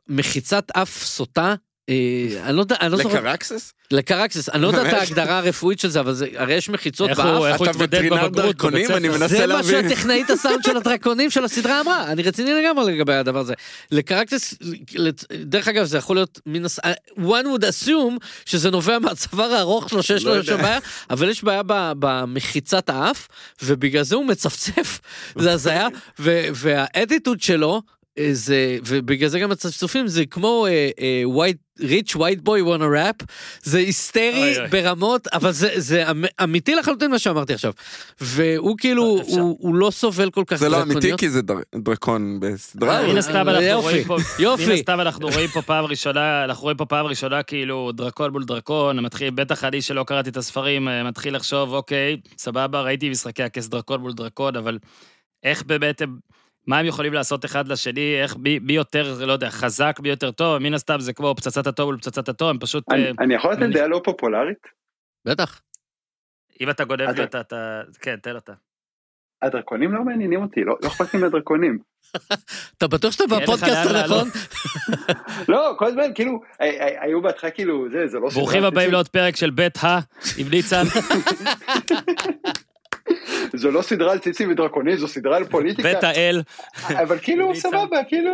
מחיצת אף סוטה. אה, אני לא יודע, אני לא זוכר, לקרקסס? לקרקסס, אני לא יודע את? ההגדרה הרפואית של זה, אבל זה, הרי יש מחיצות איך באף. הוא איך הוא אתה וטרינר? בבית אני? מנסה זה מה להבין. שהטכנאית הסאונד של הדרקונים של הסדרה אמרה, אני רציני לגמרי לגבי הדבר הזה. לקרקטס, דרך אגב זה יכול להיות מן הס... one would assume שזה נובע מהצוואר הארוך שלו שיש לא לו. שם בעיה, אבל יש בעיה במחיצת האף, ובגלל זה הוא מצפצף, זה הזיה, ו- והאדיטוד שלו, זה, ובגלל זה גם הצפצופים זה כמו ריץ' ווייט בוי וואנה ראפ, זה היסטרי אוי, אוי. ברמות, אבל זה, זה אמ- אמיתי לחלוטין מה שאמרתי עכשיו. והוא כאילו, אפשר. הוא, הוא לא סובל כל כך זה לא אמיתי דרקוניות. כי זה דר- דרקון בסדרה. אה, מן הסתם אנחנו יופי, רואים פה, יופי. מן הסתם אנחנו רואים פה פעם ראשונה, אנחנו רואים פה פעם ראשונה כאילו דרקון מול דרקון, מתחיל, בטח אני שלא קראתי את הספרים, אה, מתחיל לחשוב, אוקיי, סבבה, ראיתי משחקי הכס דרקון מול דרקון, אבל איך באמת הם, מה הם יכולים לעשות אחד לשני, איך, מי, מי יותר, לא יודע, חזק, מי יותר טוב, מן הסתם זה כמו פצצת אטום מול פצצת אטום, הם פשוט, אני- אה, אני יכול לתת דעה לא פופולרית? בטח. אם אתה גונב אתה- לי אותה, אתה, כן, תן אותה. הדרקונים לא מעניינים אותי, לא לא אכפת לי מהדרקונים. אתה בטוח שאתה בפודקאסט הנכון? לא, כל הזמן, כאילו, הי- הי- היו בהתחלה כאילו, זה, זה לא... ברוכים הבאים. לעוד פרק של בית ה עם ניצן, זו לא סדרה על ציצים ודרקונים, זו סדרה על פוליטיקה. בית האל. אבל כאילו. סבבה, כאילו,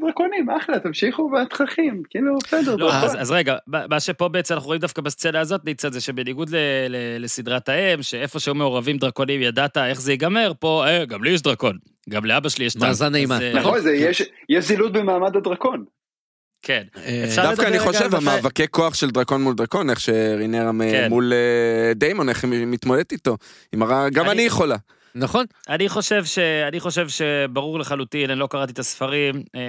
דרקונים, אחלה, תמשיכו בתככים, כאילו, בסדר. לא. אז, אז רגע, מה שפה בעצם אנחנו רואים דווקא בסצנה הזאת, ניצן, זה שבניגוד ל, ל, לסדרת האם, שאיפה שהיו מעורבים דרקונים, ידעת איך זה ייגמר, פה, אה, גם לי יש דרקון, גם לאבא שלי יש. מאזן אימה. אז, אה, נכון, זה, יש יש זילות במעמד הדרקון. כן. אה, אפשר דווקא אני חושב, המאבקי כוח של דרקון מול דרקון, איך שרינרה מ- כן. מול אה, דיימון, איך היא מתמודדת איתו. היא מראה, גם אני- אני יכולה. נכון? אני חושב, ש... אני חושב שברור לחלוטין, אני לא קראתי את הספרים, אה,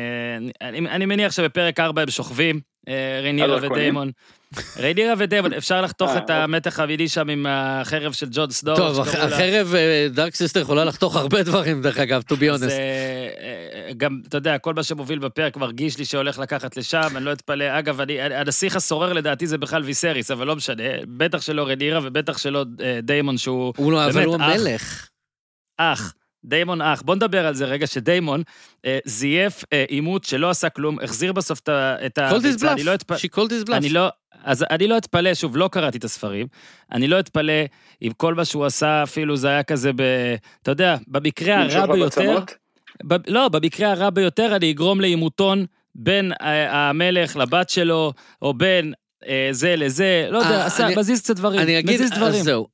אני, אני מניח שבפרק 4 הם שוכבים, אה, ריינרה הדרקונים? ודיימון. ריינרה ודיימון, אפשר לחתוך אה, את המתח המיני שם עם החרב של ג'ון סנואו. טוב. החרב דארק סיסטר יכולה לחתוך הרבה דברים, דרך אגב, to be honest. אה, גם, אתה יודע, כל מה שמוביל בפרק מרגיש לי שהולך לקחת לשם, אני לא אתפלא. אגב, אני, הנסיך הסורר לדעתי זה בכלל ויסריס, אבל לא משנה. בטח שלא ריינרה ובטח שלא אה, דיימון שהוא הוא לא, אבל באמת הוא אח. המלך. אח. דיימון אח. בוא נדבר על זה רגע, שדיימון אה, זייף אה, עימות שלא עשה כלום, החזיר בסוף את ה- את his הביצה. אני לא called his bluff. אני לא, אז אני לא אתפלא, שוב, לא קראתי את הספרים, אני לא אתפלא אם כל מה שהוא עשה אפילו זה היה כזה ב... אתה יודע, במקרה הרע ביותר. ב, לא, במקרה הרע ביותר אני אגרום לעימותון בין אה, המלך לבת שלו, או בין אה, זה לזה, לא יודע, אה, עשה, מזיז קצת דברים, אני אגיד, מזיז אז דברים. זהו.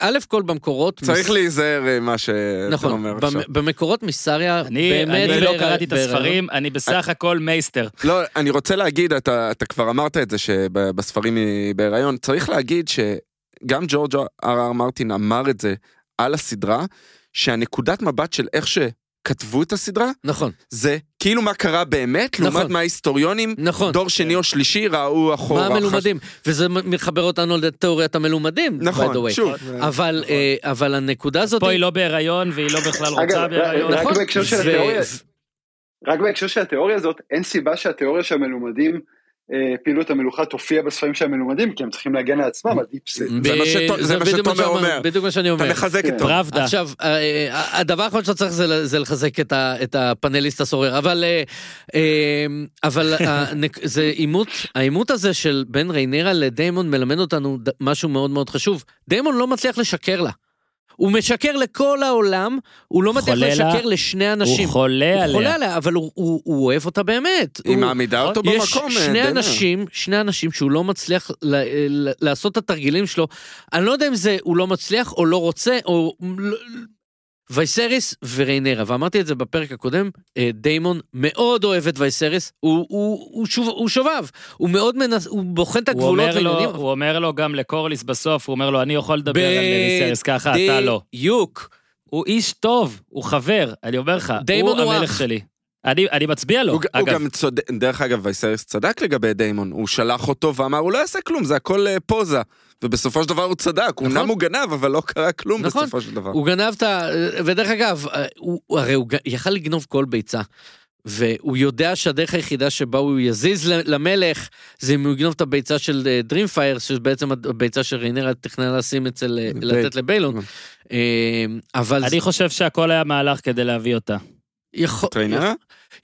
א' כל במקורות... צריך להיזהר אה, מה שאתה נכון, אומר עכשיו. במקורות מסריה, אני, באמת... אני לא קראתי את. הספרים, אני בסך הכל מייסטר. לא, אני רוצה להגיד, אתה, כבר אמרת את זה שבספרים היא בהיריון, צריך להגיד גם ג'ורג' אר אר מרטין אמר את זה על הסדרה, שהנקודת מבט של איך שכתבו את הסדרה, נכון, זה כאילו מה קרה באמת, נכון. לעומת מה ההיסטוריונים, נכון. דור שני או שלישי ראו אחורה. מה המלומדים? וזה מחבר אותנו לתיאוריית המלומדים, נכון. שוב. אבל, אה, אבל הנקודה הזאת... פה היא לא בהיריון והיא לא בכלל רוצה בהיריון. רק נכון, רק בהקשר של התיאוריה הזאת, אין סיבה שהתיאוריה של המלומדים, פעילות המלוכה תופיע בספרים של המלומדים, כי הם צריכים להגן על עצמם, עדיף זה. זה מה שתומר אומר. בדיוק מה שאני אתה אומר. מחזק כן. את תומר. פראבדה. עכשיו, אה, אה, הדבר האחרון שאתה צריך זה, לחזק את, הפאנליסט הסורר, אבל, אה, אה, זה עימות, העימות הזה של בין ריינרה לדיימון מלמד אותנו משהו מאוד מאוד חשוב. דיימון לא מצליח לשקר לה. הוא משקר לכל העולם, הוא לא מצליח חולה לה, לשקר לשני אנשים. הוא חולה הוא חולה עליה. עליה, אבל הוא, הוא, הוא אוהב אותה באמת. היא הוא- מעמידה אותו יש במקום. אה, שני דנה. אנשים, שני אנשים שהוא לא מצליח ל- ל- לעשות את התרגילים שלו. אני לא יודע אם זה הוא לא מצליח או לא רוצה, או... וייסריס וריינרה, ואמרתי את זה בפרק הקודם, אה, דיימון מאוד אוהב את וייסריס, הוא, הוא, הוא, שוב, הוא שובב, הוא מאוד מנס... הוא בוחן את הוא הגבולות אומר, לו, והעניינים. הוא אומר לו גם לקורליס בסוף, הוא אומר לו, אני יכול לדבר על ניסריס ככה, אתה לא. בדיוק. הוא איש טוב, הוא חבר, אני אומר לך, הוא הוא המלך. שלי. אני, אני מצביע לו, הוא, הוא אגב. גם צודק, דרך אגב, וייסריס צדק לגבי דיימון, הוא שלח אותו ואמר, הוא לא יעשה כלום, זה הכל אה, פוזה. ובסופו של דבר הוא צדק, נכון. אמנם הוא גנב, אבל לא קרה כלום נכון. בסופו של דבר. הוא גנב את ה... ודרך אגב, הוא, הוא- הרי הוא יכל לגנוב כל ביצה. והוא יודע שהדרך היחידה שבה הוא יזיז למלך זה אם הוא יגנוב את הביצה של דרים פייר, שבעצם הביצה שריינרה תכננה לשים אצל, אה, לתת לביילון. אה, אבל אני חושב שהכל היה מהלך כדי להביא אותה. יכול, את ריינרה?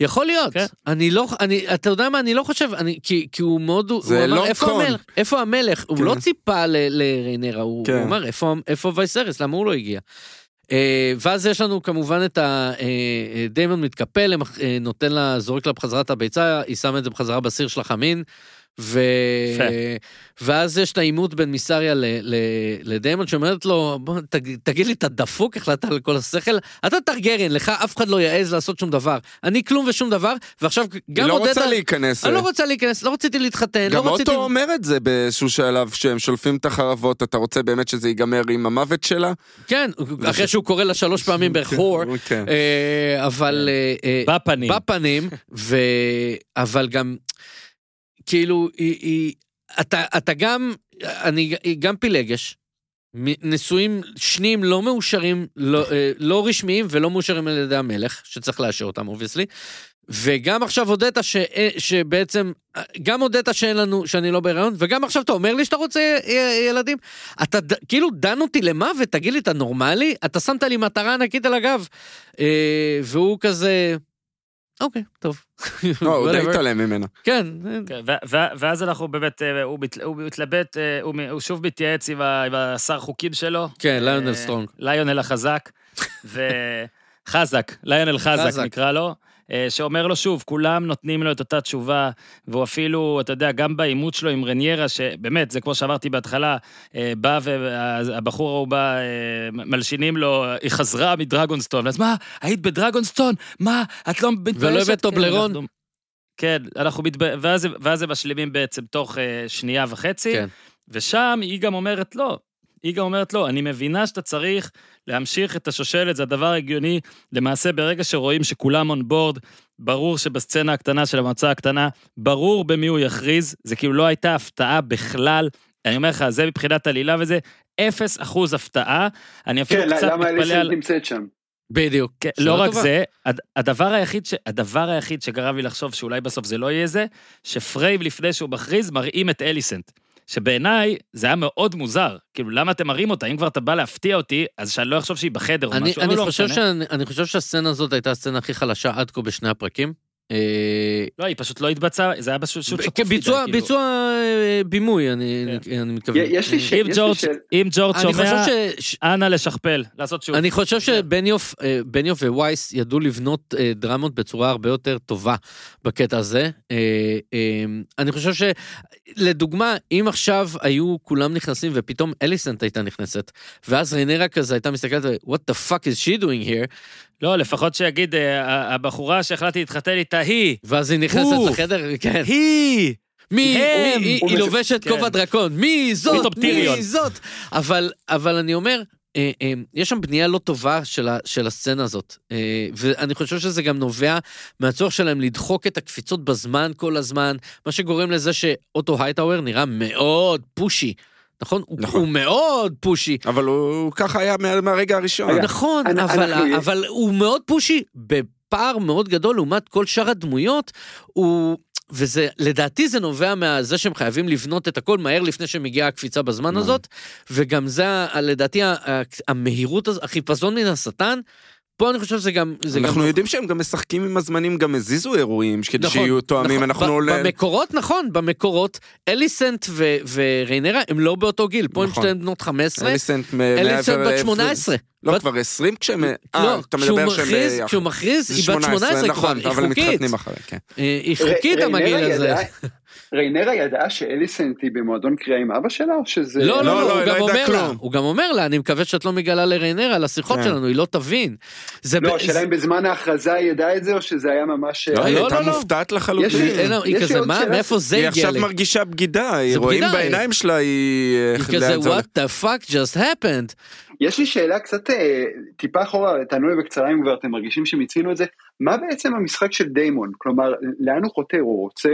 יכול להיות, כן. אני לא, אני, אתה יודע מה, אני לא חושב, אני, כי, כי הוא מאוד, הוא זה אמר, איפה לונג קון." המלך, איפה המלך, הוא כן. לא ציפה ל- לריינרה, הוא, כן. הוא אמר, איפה, איפה וייסרס, למה הוא לא הגיע? אה, ואז יש לנו כמובן את מתקפל, הם, אה, נותן לה, זורק לה בחזרה את הביצה, היא שמה את זה בחזרה בסיר של החמין, ו... ואז יש את העימות בין מיסריה ל... ל... לדיימון שאומרת לו, בוא תג... תגיד לי, אתה דפוק, החלטת על כל השכל? אתה טרגריאן, לך אף אחד לא יעז לעשות שום דבר. אני כלום ושום דבר, ועכשיו היא גם לא עודדה... רוצה להיכנס. אני לא רוצה להיכנס, לא רציתי להתחתן, גם לא רציתי... אוטו אומר את זה באיזשהו שלב, שהם שולפים את החרבות, אתה רוצה באמת שזה ייגמר עם המוות שלה? כן, אחרי שהוא קורא לה שלוש פעמים הור, כן. אה, אבל... אה, אה, בפנים. בפנים, ו... אבל גם, כאילו, היא, היא, אתה, אתה גם, אני גם פילגש, נישואים שניים לא מאושרים, לא, אה, לא רשמיים ולא מאושרים על ידי המלך, שצריך לאשר אותם obviously, וגם עכשיו הודית ש... אה, שבעצם, אה, גם הודית שאין לנו, שאני לא בהיריון, וגם עכשיו אתה אומר לי שאתה רוצה ילדים? אתה ד, כאילו דן אותי למוות, תגיד לי, אתה נורמלי? אתה שמת לי מטרה ענקית על הגב. והוא כזה, אוקיי, טוב. לא, הוא די. התעלם ממנה. כן, כן, ואז אנחנו באמת, אה, הוא מת- הוא מתלבט, אה, הוא שוב מתייעץ עם השר חוקים שלו. כן, ליונל אה, סטרונג. ליונל החזק. וחזק, ליונל חזק. נקרא לו. אה, שאומר לו שוב, כולם נותנים לו את אותה תשובה, והוא אפילו, אתה יודע, גם בעימות שלו עם רניירה, שבאמת, זה כמו שאמרתי בהתחלה, אה, בא והבחור ההוא בא, אה, מלשינים לו, היא חזרה מדרגונסטון, אז מה, היית בדרגונסטון? מה, את לא מתביישת? ולא הבאת כן, טובלרון? אנחנו- כן, אנחנו מתב... ואז, ואז הם משלימים בעצם תוך שנייה וחצי, כן. ושם היא גם אומרת לא. היא גם אומרת לא, אני מבינה שאתה צריך להמשיך את השושלת, זה הדבר ההגיוני. למעשה, ברגע שרואים שכולם און בורד, ברור שבסצנה הקטנה של המועצה הקטנה, ברור במי הוא יכריז, זה כאילו לא הייתה הפתעה בכלל. אני אומר לך, זה מבחינת עלילה וזה, אפס אחוז הפתעה. אני אפילו כן, קצת למה מתפלא על... נמצאת שם? בדיוק. כן, שאלה לא רק טובה. זה, הד- הדבר היחיד, ש... הדבר היחיד שגרם לי לחשוב שאולי בסוף זה לא יהיה זה, שפרייב לפני שהוא מכריז מראים את אליסנט. שבעיניי זה היה מאוד מוזר, כאילו למה אתם מראים אותה? אם כבר אתה בא להפתיע אותי, אז שאני לא אחשוב שהיא בחדר או אני, משהו, אני, אבל לא חושב. שאני, אני חושב שהסצנה הזאת הייתה הסצנה הכי חלשה עד כה בשני הפרקים. אה, לא, היא פשוט לא התבצעה, זה היה פשוט שקוף מדי, ביצוע, כאילו. ביצוע אה, בימוי, אני, כן. אני מתכוון. יש לי שאלה. אם ג'ורג' אני שומע, חושב ש... אנא לשכפל, לעשות שוב. אני חושב שבניוף אה, ווייס ידעו לבנות דרמות בצורה הרבה יותר טובה בקטע הזה. אני חושב שלדוגמה, אם עכשיו היו כולם נכנסים ופתאום אליסנט הייתה נכנסת, ואז ריינרה כזה הייתה מסתכלת, what the fuck is she doing here, לא, לפחות שיגיד, אה, הבחורה שהחלטתי להתחתן איתה היא, ואז היא נכנסת. לחדר, כן. היא! מי, הם! מי, היא, לובשת כן. כובע דרקון, מי זאת. מי זאת. אבל, אבל אני אומר, אה, אה, יש שם בנייה לא טובה של, ה, של הסצנה הזאת, ואני חושב שזה גם נובע מהצורך שלהם לדחוק את הקפיצות בזמן כל הזמן, מה שגורם לזה שאוטו הייטאוור נראה מאוד פושי. נכון? הוא, נכון. הוא מאוד פושי. אבל הוא ככה היה מה- מהרגע הראשון. רגע, נכון, אנ- אבל, אנחנו- אבל הוא מאוד פושי בפער מאוד גדול לעומת כל שאר הדמויות. הוא... וזה, לדעתי זה נובע מזה שהם חייבים לבנות את הכל מהר לפני שמגיעה הקפיצה בזמן הזאת, וגם זה, לדעתי, המהירות, החיפזון מן השטן, פה אני חושב שזה גם... זה אנחנו גם... יודעים שהם גם משחקים עם הזמנים, גם הזיזו אירועים כדי נכון, שיהיו תואמים, נכון. אנחנו... ב- ל- במקורות, נכון, במקורות, אליסנט ו- וריינרה הם לא באותו גיל, פה הם נכון. שתיהן בנות 15, אליסנט מ- אליסנט בת ל- 18. לא, בת- כבר 20 כשהם... אה, לא, אתה כשהוא מדבר שהם... מכריז, ביחד. כשהוא מכריז, זה היא בת 18 כבר, נכון, היא אבל הם חוקית. מתחתנים אחרי, כן. אה, היא חוקית המגעיל הזה. ריינרה ידעה שאליסנט היא במועדון קריאה עם אבא שלה, או שזה... לא, לא, לא, לא, לא, הוא היא גם לא ידעה אומר לה, כלום. הוא גם אומר לה, אני מקווה שאת לא מגלה לריינרה על השיחות כן. שלנו, היא לא תבין. זה לא, השאלה זה- אם בזמן ההכרזה היא ידעה את זה, או שזה היה ממש... לא, היא לא, הייתה לא, לא. מופתעת לחלוטין. היא כזה, מה, שאלה מאיפה זה היא הגיע עכשיו לי? מרגישה בגידה, זה רואים בגידה, בעיניים שלה, היא... היא כזה, what the fuck just happened? יש לי שאלה קצת אה, טיפה אחורה, תענו לי בקצרה אם כבר אתם מרגישים שמיצינו את זה, מה בעצם המשחק של דיימון? כלומר, לאן הוא חותר? הוא רוצה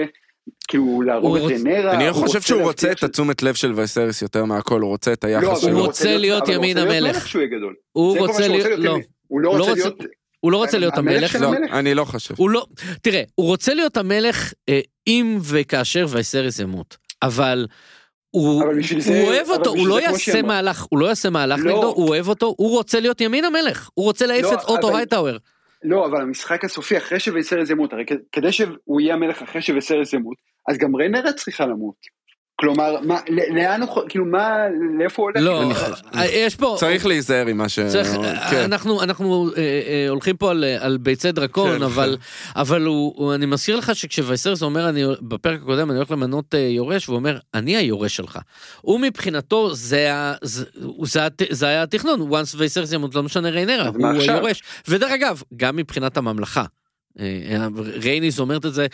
כאילו להרוג את רנרה? אני חושב שהוא רוצה את התשומת לב של וייסריס יותר מהכל, הוא רוצה את לא, היחס אבל שלו. הוא רוצה להיות ימין המלך. הוא רוצה להיות, לא, הוא לא הוא לא רוצה להיות... הוא לא רוצה להיות המלך המלך. של לא, המלך? אני לא חושב. הוא לא, תראה, הוא רוצה להיות המלך אה, אם וכאשר וייסריס ימות, אבל הוא, אבל בשביל הוא זה- אוהב אותו, הוא לא יעשה. מהלך, הוא לא יעשה מהלך לא. נגדו, הוא אוהב אותו, הוא רוצה להיות ימין המלך, הוא רוצה להעיף לא, את אוטו הייטאוור. לא, אבל המשחק הסופי אחרי שוויסרס ימות, הרי כדי שהוא יהיה המלך אחרי שוויסרס ימות, אז גם ריינרה צריכה למות. כלומר, מה, לאן הוא, כאילו מה, לאיפה הוא הולך? לא, אה, יש פה, צריך להיזהר עם מה ש... צריך, כן. אנחנו, אנחנו אה, אה, הולכים פה על, על ביצי דרקון, כן, אבל, אבל הוא, הוא, אני מזכיר לך שכשווייסרס אומר, אני, בפרק הקודם אני הולך למנות אה, יורש, והוא אומר, אני היורש שלך. הוא מבחינתו, זה, זה, זה, זה היה התכנון, once וייסרס ימות, לא משנה ריינרה, הוא? היורש. ודרך אגב, גם מבחינת הממלכה. אה, רייניס אומרת את זה,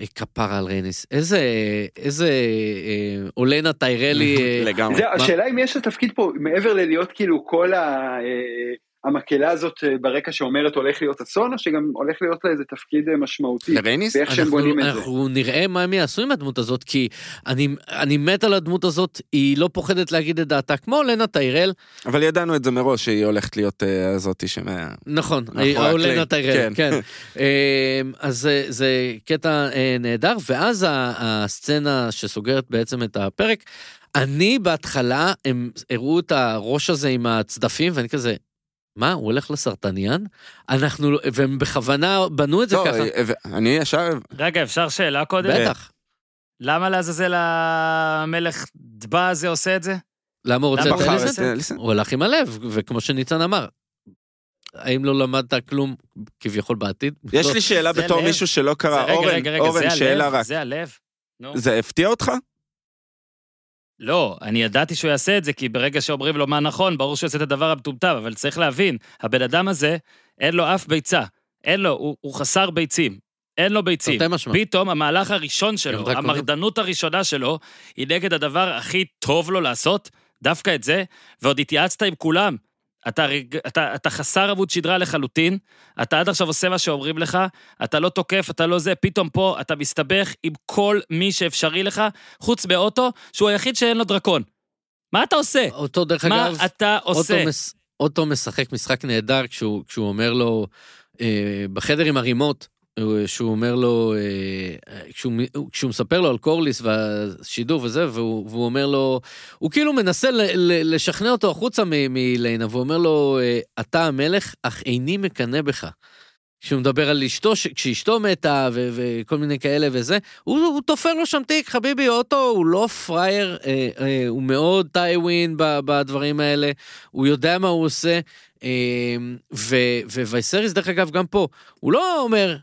אה, כפרה על רייניס, איזה, איזה אה, אולנה טיירלי, אה, לגמרי. השאלה אם יש לה תפקיד פה, מעבר ללהיות כאילו כל ה... אה, המקהלה הזאת אה, ברקע שאומרת הולך להיות אסון, או שגם הולך להיות לה איזה תפקיד אה, משמעותי, לרייניס? ואיך שהם אנחנו. אנחנו נראה מה הם יעשו עם הדמות הזאת, כי אני, אני מת על הדמות הזאת, היא לא פוחדת להגיד את דעתה, כמו לנה טיירל, אבל ידענו את זה מראש, שהיא הולכת להיות אה, הזאתי שמה... נכון, או לנה טיירל, כן. כן. אה, אז זה, זה קטע אה, נהדר, ואז הסצנה שסוגרת בעצם את הפרק, אני בהתחלה, הם הראו את הראש הזה עם הצדפים, ואני כזה, מה, הוא הולך לסרטניאן? אנחנו, לא- והם בכוונה בנו את זה לא, ככה. אה, ו- אני ישר... רגע, אפשר שאלה קודם? בטח. למה לעזאזל המלך דבא הזה עושה את זה? למה הוא רוצה למה את אליסנט. הוא הלך עם הלב, וכמו שניצן אמר, האם לא למדת כלום כביכול בעתיד? יש לא. לי שאלה בתור. מישהו שלא קרא. אורן, אורן, שאלה? רק. זה הלב? זה הפתיע אותך? לא, אני ידעתי שהוא יעשה את זה, כי ברגע שאומרים לו מה נכון, ברור שהוא יעשה את הדבר המטומטם, אבל צריך להבין, הבן אדם הזה, אין לו אף ביצה. אין לו, הוא, הוא חסר ביצים. אין לו ביצים. תרתי משמע. פתאום המהלך הראשון שלו. המרדנות הראשונה שלו, היא נגד הדבר הכי טוב לו לעשות, דווקא את זה, ועוד התייעצת עם כולם. אתה, אתה, אתה חסר עמוד שדרה לחלוטין, אתה עד עכשיו עושה מה שאומרים לך, אתה לא תוקף, אתה לא זה, פתאום פה אתה מסתבך עם כל מי שאפשרי לך, חוץ מאוטו, שהוא היחיד שאין לו דרקון. מה אתה עושה? אותו דרך מה אגב, אתה עושה? אוטו, מס, אוטו משחק משחק נהדר כשהוא, כשהוא אומר לו, אה, בחדר עם הרימות, שהוא אומר לו, אה, כשהוא, כשהוא מספר לו על קורליס והשידור וזה, והוא, והוא אומר לו, הוא כאילו מנסה ל, ל, לשכנע אותו החוצה מליינה, והוא אומר לו, אה, אתה המלך, אך איני מקנא בך. כשהוא מדבר על אשתו, כשאשתו מתה ו- וכל מיני כאלה וזה, הוא, הוא תופר לו שם תיק, חביבי, אוטו הוא לא פראייר, אה, אה, הוא מאוד טיווין ב- בדברים האלה, הוא יודע מה הוא עושה, אה, ו- ווייסריס דרך אגב גם פה, הוא לא אומר,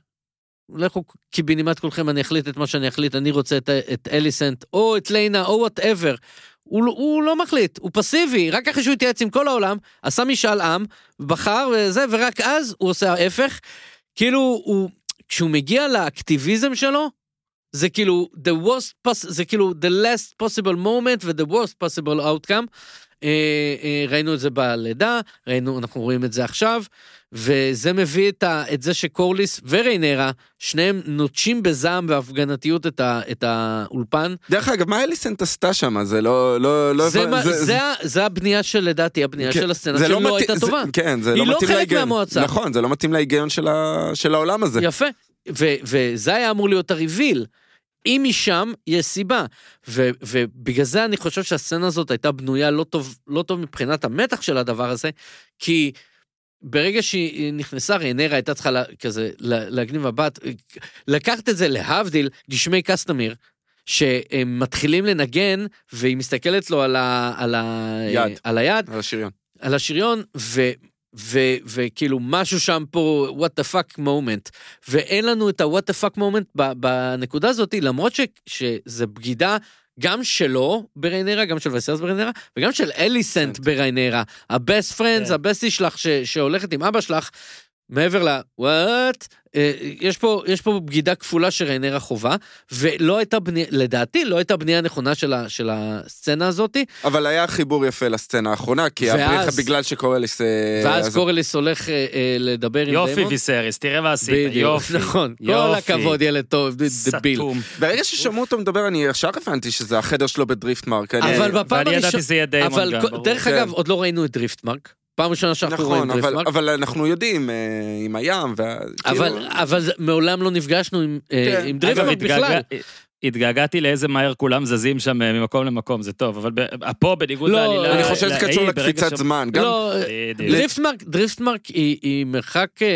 לכו קיבינימט כולכם, אני אחליט את מה שאני אחליט, אני רוצה את, את אליסנט, או את ליינה, או whatever. הוא, לא- הוא לא מחליט, הוא פסיבי, רק אחרי שהוא התייעץ עם כל העולם, עשה משאל עם, בחר וזה, ורק אז הוא עושה ההפך. כאילו, הוא, כשהוא מגיע לאקטיביזם שלו, זה כאילו the worst זה כאילו the last possible moment ו-the worst possible outcome. אה, אה, ראינו את זה בלידה, ראינו, אנחנו רואים את זה עכשיו, וזה מביא את, ה, את זה שקורליס וריינרה, שניהם נוטשים בזעם והפגנתיות את, ה, את האולפן. דרך אגב, מה אליסנט עשתה שם? זה לא... לא, לא זה, הבנ- מה- זה, ה- זה הבנייה של, לדעתי, הבנייה כן, של הסצנה זה שלא מתאים- הייתה זה- טובה. כן, זה היא לא לא מתאים חלק להיגיון. מהמועצה. נכון, זה לא מתאים להיגיון של ה- של העולם הזה. יפה. ו- וזה היה אמור להיות הריביל. אם משם, יש סיבה. ו- ובגלל זה אני חושב שהסצנה הזאת הייתה בנויה לא טוב, לא טוב מבחינת המתח של הדבר הזה, כי ברגע שהיא נכנסה, ריינרה הייתה צריכה לה, כזה לה- להגניב מבט, לקחת את זה להבדיל, גשמי קסטמיר. שהם מתחילים לנגן, והיא מסתכלת לו על, ה, על, ה, יד. על היד, על השריון. על השריון, ו, ו, וכאילו משהו שם פה, what the fuck moment. ואין לנו את ה-what the fuck moment בנקודה הזאת, למרות ש, שזה בגידה גם שלו בריינרה, גם של וסרס בריינרה, וגם של אליסנט בריינרה. הבסט פרנדס. הבסטי שלך ש, שהולכת עם אבא שלך, מעבר ל... וואט? אה, יש פה, יש פה בגידה כפולה שריינרה חובה, ולא הייתה בנייה, לדעתי לא הייתה בנייה נכונה של, ה, של הסצנה הזאתי, אבל היה חיבור יפה לסצנה האחרונה, כי ואז- הבריחה בגלל שקורליס... אה, ואז אז- קורליס הולך אה, אה, לדבר עם יופי דיימון. ויסריס, תראה מה עשית, בדיוק, יופי. נכון, כל יופי. הכבוד ילד טוב, דביל. סתום. ברגע ששמעו אותו מדבר, אני ישר הבנתי שזה החדר שלו בדריפט מרק. אני- אבל בפעם ואני ידעתי הראשונה, שזה יהיה דיימון אבל גם, כל- ברור. דרך כן. אגב, עוד לא ראינו את דריפטמרק. פעם ראשונה שאנחנו רואים נכון, אבל, דריפטמרק. אבל אנחנו יודעים, אה, עם הים, וה... אבל, כאילו- אבל מעולם לא נפגשנו עם, אה, כן. עם דריפטמרק בכלל. התגעגע- התגעגעתי לאיזה מהר כולם זזים שם אה, ממקום למקום, זה טוב, אבל פה בניגוד לא, לעלילה... אני חושב שזה קשור לקפיצת זמן. גם לא. דריפטמרק, דריפטמרק היא, היא מרחק, אה, אה,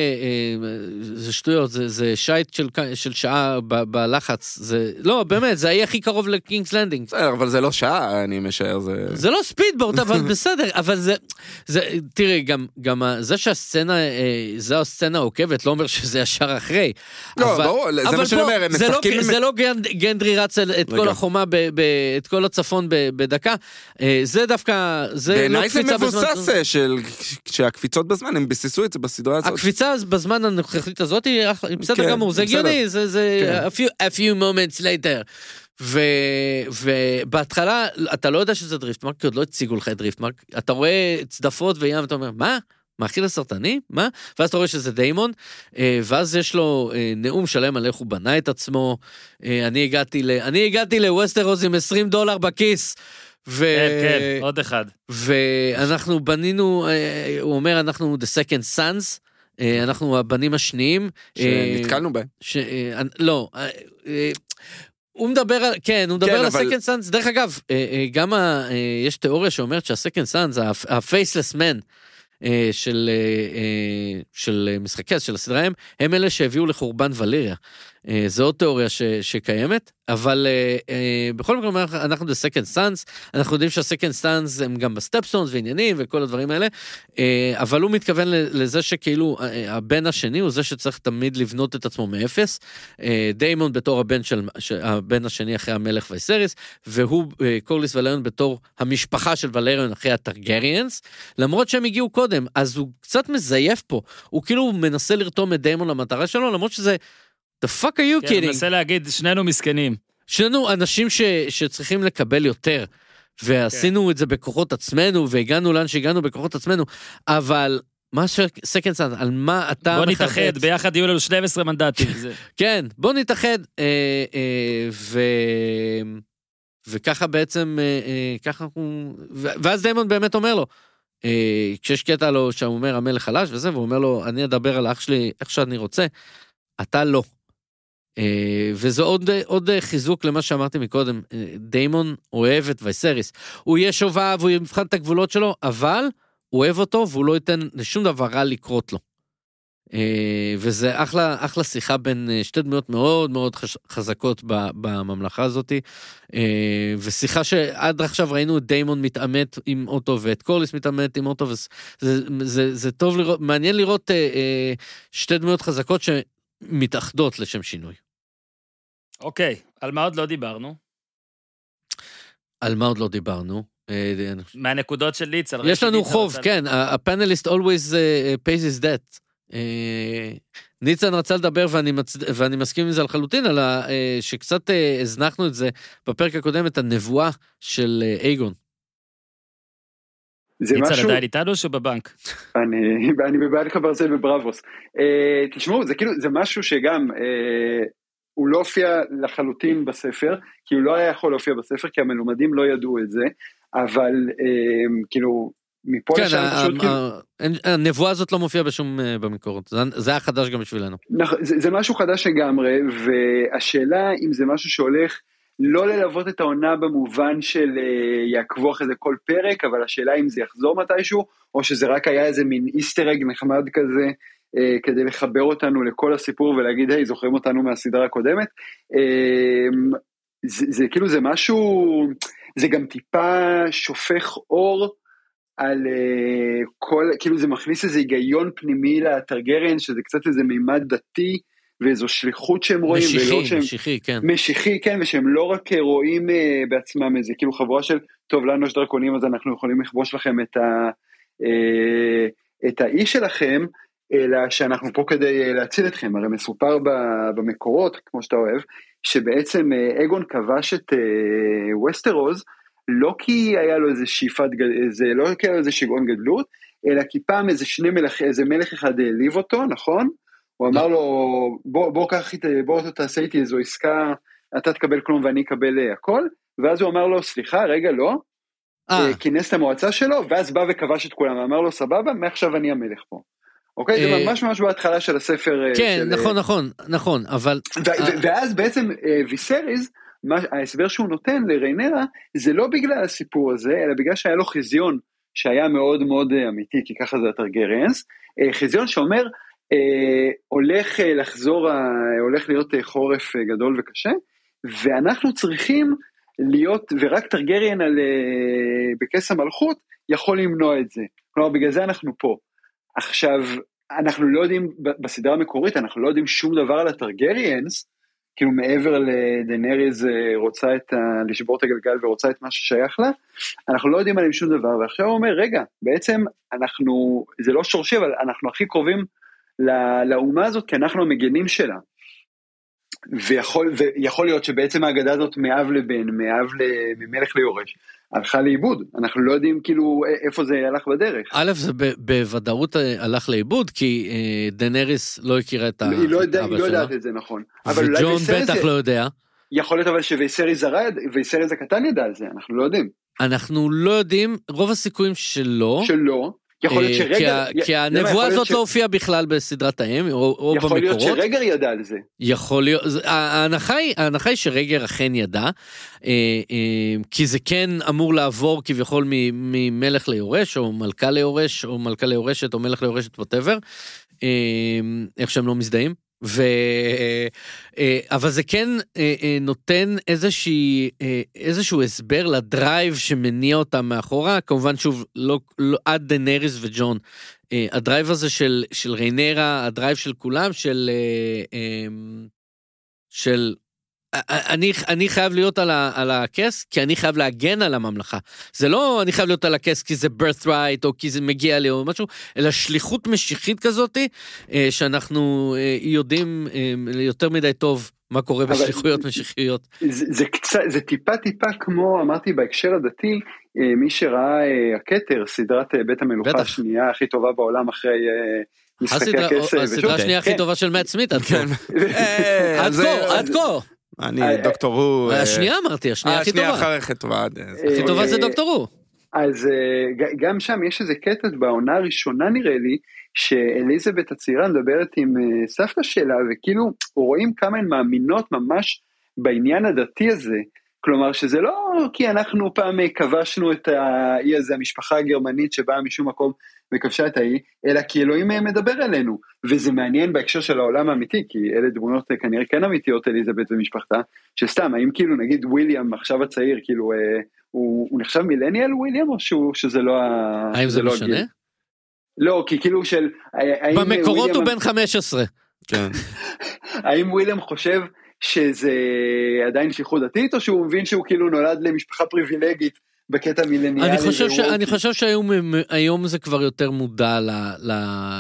זה שטויות, זה, זה שייט של, שעה ב, בלחץ, זה, לא, באמת, זה האי הכי קרוב לקינגס לנדינג. בסדר, אבל זה לא שעה, אני משער, זה... זה לא ספידבורט, אבל בסדר, אבל זה, זה, תראי, גם, זה שהסצנה, זו הסצנה העוקבת, לא אומר שזה ישר אחרי. לא, אבל- ברור, זה מה שאני אומר, הם זה לא- משחקים זה לא גנד- גנדרי רץ את כל. החומה, ב- ב- את כל הצפון ב- בדקה, אה, זה דווקא, זה לא בעיניי זה קפיצה בזמן... מבוסס אה, של... שהקפיצות בזמן, הם ביססו את זה בסדרה הזאת. הקפיצה בזמן הנוכחית הזאת היא בסדר כן, גמור, זה. הגיוני, זה, זה כן. a few- a few moments later. ו, ובהתחלה אתה לא יודע שזה דריפטמרק, כי עוד לא הציגו לך את דריפטמרק, אתה רואה צדפות וים, אתה אומר, מה? מאכיל הסרטני? מה? ואז אתה רואה שזה דיימון, אה, ואז יש לו אה, נאום שלם על איך הוא בנה את עצמו. אה, אני הגעתי ל... אני הגעתי לווסטרוס עם 20 דולר בכיס. ו... כן, כן, עוד אחד. ואנחנו בנינו, הוא אומר, אנחנו the second sons, אנחנו הבנים השניים. שנתקלנו בהם. ש... לא, הוא מדבר על, כן, הוא מדבר כן, על אבל- ה-second sons, דרך אגב, גם ה... יש תיאוריה שאומרת שה-second sons, ה-faceless men, אה, של, אה, אה, של אה, משחקי, של הסדרה הם, הם אלה שהביאו לחורבן ולריה. אה, זו עוד תיאוריה ש, שקיימת, אבל אה, אה, בכל מקרה אנחנו- second sons, אנחנו יודעים שה-second sons הם גם בסטפסונס ועניינים וכל הדברים האלה, אה, אבל הוא מתכוון לזה שכאילו אה, הבן השני הוא זה שצריך תמיד לבנות את עצמו מאפס, אה, דיימון בתור הבן של הבן השני אחרי המלך וייסריס, והוא אה, קורליס ולריון בתור המשפחה של ולריון אחרי הטרגריאנס, למרות שהם הגיעו קודם, אז הוא קצת מזייף פה, הוא כאילו מנסה לרתום את דיימון למטרה שלו, למרות שזה, the fuck are you כן, kidding? מנסה להגיד, שנינו מסכנים. שנינו אנשים ש, שצריכים לקבל יותר, ועשינו את זה בכוחות עצמנו, והגענו לאן שהגענו בכוחות עצמנו, אבל מה ש second son, על מה אתה בוא מחרטט? נתאחד, ביחד יהיו לנו 12 מנדטים. זה- כן, בוא נתאחד, אה, אה, ו... וככה בעצם, אה, אה, ככה הוא... ואז דיימון באמת אומר לו, אה, כשיש קטע לו שהוא אומר המלך חלש וזה, והוא אומר לו, אני אדבר על אח שלי איך שאני רוצה, אתה לא. אה, וזה עוד, עוד חיזוק למה שאמרתי מקודם, אה, דיימון אוהב את וייסריס. הוא יהיה שובב, הוא יבחן את הגבולות שלו, אבל הוא אוהב אותו והוא לא ייתן לשום דבר רע לקרות לו. אה, וזה אחלה, אחלה שיחה בין אה, שתי דמויות מאוד מאוד חזקות בממלכה הזאת. אה, ושיחה שעד עכשיו ראינו את דיימון מתעמת עם אוטו ואת קורליס מתעמת עם אוטו, וזה זה, זה, זה טוב לראות, מעניין לראות אה, אה, שתי דמויות חזקות שמתאחדות לשם שינוי. אוקיי, על מה עוד לא דיברנו? על מה עוד לא דיברנו? אה, מהנקודות של ליצל. יש לנו חוב, כן, הפאנליסט always uh, pays his debt. אה, ניצן רצה לדבר ואני, מצ... ואני מסכים עם זה לחלוטין, על ה... אה, שקצת אה, הזנחנו את זה בפרק הקודם, את הנבואה של אה, אייגון. זה ניצן משהו, עדיין איתנו שהוא בבנק? אני, אני בבעלך ברזל בבראבוס. אה, תשמעו, זה כאילו, זה משהו שגם, אה, הוא לא הופיע לחלוטין בספר, כי הוא לא היה יכול להופיע בספר, כי המלומדים לא ידעו את זה, אבל אה, כאילו, מפה כן, לשם פשוט כאילו, הנבואה הזאת לא מופיעה בשום אה, במקורות, זה- זה היה חדש גם בשבילנו. נכון, זה, זה משהו חדש לגמרי, והשאלה אם זה משהו שהולך לא ללוות את העונה במובן של אה, יעקבו אחרי זה כל פרק, אבל השאלה אם זה יחזור מתישהו, או שזה רק היה איזה מין איסטר אג נחמד כזה, כדי לחבר אותנו לכל הסיפור ולהגיד, היי, זוכרים אותנו מהסדרה הקודמת. אה, זה, זה כאילו, זה משהו, זה גם טיפה שופך אור. על uh, כל, כאילו זה מכניס איזה היגיון פנימי לטרגריאן, שזה קצת איזה מימד דתי, ואיזו שליחות שהם רואים, משיחי, שהם... משיחי, כן. משיחי, כן, ושהם לא רק אה, רואים uh, בעצמם איזה כאילו חבורה של, טוב, לנו יש דרקונים אז אנחנו יכולים לכבוש לכם את, ה, uh, את האי שלכם, אלא שאנחנו פה כדי uh, להציל אתכם. הרי מסופר במקורות, כמו שאתה אוהב, שבעצם uh, אגון כבש את uh, ווסטרוז, לא כי היה לו איזה שאיפת, איזה, לא כי היה לו איזה שיגעון גדלות, אלא כי פעם איזה שני מלך, איזה מלך אחד העליב אותו, נכון? הוא אמר לו, בוא, בוא קח איתי, בוא תעשה איתי איזו עסקה, אתה תקבל כלום ואני אקבל אה, הכל, ואז הוא אמר לו, סליחה, רגע, לא, אה, אה, כינס את המועצה שלו, ואז בא וכבש את כולם, ואמר לו, סבבה, מעכשיו אני המלך פה. אוקיי? אה, זה ממש ממש בהתחלה של הספר. אה, כן, אה, נכון, נכון, נכון, אבל... ואז בעצם אה, ויסריס, מה- ההסבר שהוא נותן לריינרה, זה לא בגלל הסיפור הזה, אלא בגלל שהיה לו חזיון שהיה מאוד מאוד אה, אמיתי, כי ככה זה הטרגריאנס, אה, חזיון שאומר, אה, הולך אה, לחזור, הולך להיות אה, חורף אה, גדול וקשה, ואנחנו צריכים להיות, ורק טרגריאן על, אה, בכס המלכות יכול למנוע את זה. כלומר, בגלל זה אנחנו פה. עכשיו, אנחנו לא יודעים, בסדרה המקורית, אנחנו לא יודעים שום דבר על הטרגריאנס, כאילו מעבר לדנריז אה, רוצה את ה... לשבור את הגלגל ורוצה את מה ששייך לה, אנחנו לא יודעים עליהם שום דבר, ועכשיו הוא אומר, רגע, בעצם אנחנו, זה לא שורשי, אבל אנחנו הכי קרובים ל- לאומה הזאת, כי אנחנו המגנים שלה. ויכול, ויכול להיות שבעצם ההגדה הזאת מאב לבן, מאב ל, ממלך ליורש, הלכה לאיבוד. אנחנו לא יודעים כאילו איפה זה הלך בדרך. א', זה בוודאות הלך לאיבוד, כי אה, דנריס לא הכירה את ה- היא לא, יודע, היא לא שלה, יודעת את זה נכון. וג'ון בטח לא יודע. יכול להיות אבל שוויסריס וייסריס הקטן ידע על זה, אנחנו לא יודעים. אנחנו לא יודעים, רוב הסיכויים שלא. שלא. יכול להיות אה, שרגע... כי י- כי יכול הנבואה להיות הזאת ש- לא הופיעה בכלל בסדרת האם, או או יכול להיות במקורות. שרגר ידע על זה. יכול להיות, ההנחה היא, ההנחה היא שרגר אכן ידע, אה, אה, כי זה כן אמור לעבור כביכול ממלך ליורש, או מלכה ליורש, או מלכה ליורשת, או מלך ליורשת, ווטאבר, איך שהם לא מזדהים. ו... אה, אה, אבל זה כן אה, נותן איזושהי, איזשהו הסבר ל drive שמניע אותם מאחורה, כמובן שוב, לא, לא עד דנריס וג'ון. ה drive הזה של, של ריינרה, ה drive של כולם, של... של... אני, אני חייב להיות על, ה, על הכס, כי אני חייב להגן על הממלכה. זה לא אני חייב להיות על הכס כי זה birthright או כי זה מגיע לי או משהו, אלא שליחות משיחית כזאתי, אה, שאנחנו אה, יודעים אה, יותר מדי טוב מה קורה בשליחויות משיחיות. זה, זה קצת, זה טיפה טיפה כמו, אמרתי בהקשר הדתי, מי שראה אה, הכתר, סדרת בית המלוכה בטח. השנייה הכי טובה בעולם אחרי משחקי הסדרה, השנייה הכי כן. טובה של מאט סמית עד כה. כן. אה, עד כה, עד כה. אני אה, דוקטור הוא... אה, השנייה אמרתי, השנייה אה, הכי השנייה טובה. אחריך טובה. עד, אה, הכי אה, טובה זה דוקטור הוא. אז אה, גם שם יש איזה קטע בעונה הראשונה נראה לי, שאליזבת הצעירה מדברת עם אה, סבתא שלה, וכאילו רואים כמה הן מאמינות ממש בעניין הדתי הזה. כלומר שזה לא כי אנחנו פעם אה, כבשנו את האי הזה, המשפחה הגרמנית שבאה משום מקום וכבשה את האי, אלא כי אלוהים אה, מדבר אלינו. וזה מעניין בהקשר של העולם האמיתי, כי אלה דמויות אה, כנראה כן אמיתיות אליזבת ומשפחתה, שסתם, האם כאילו נגיד וויליאם עכשיו הצעיר, כאילו אה, הוא, הוא נחשב מילניאל וויליאם או שהוא, שזה לא ה... האם זה לא משנה? הגיל? לא, כי כאילו של... במקורות הוא בן 15. כן. האם וויליאם חושב שזה עדיין שליחות דתית, או שהוא מבין שהוא כאילו נולד למשפחה פריבילגית בקטע מילניאלי. אני חושב, ש... אני חושב שהיום היום זה כבר יותר מודע ל... ל...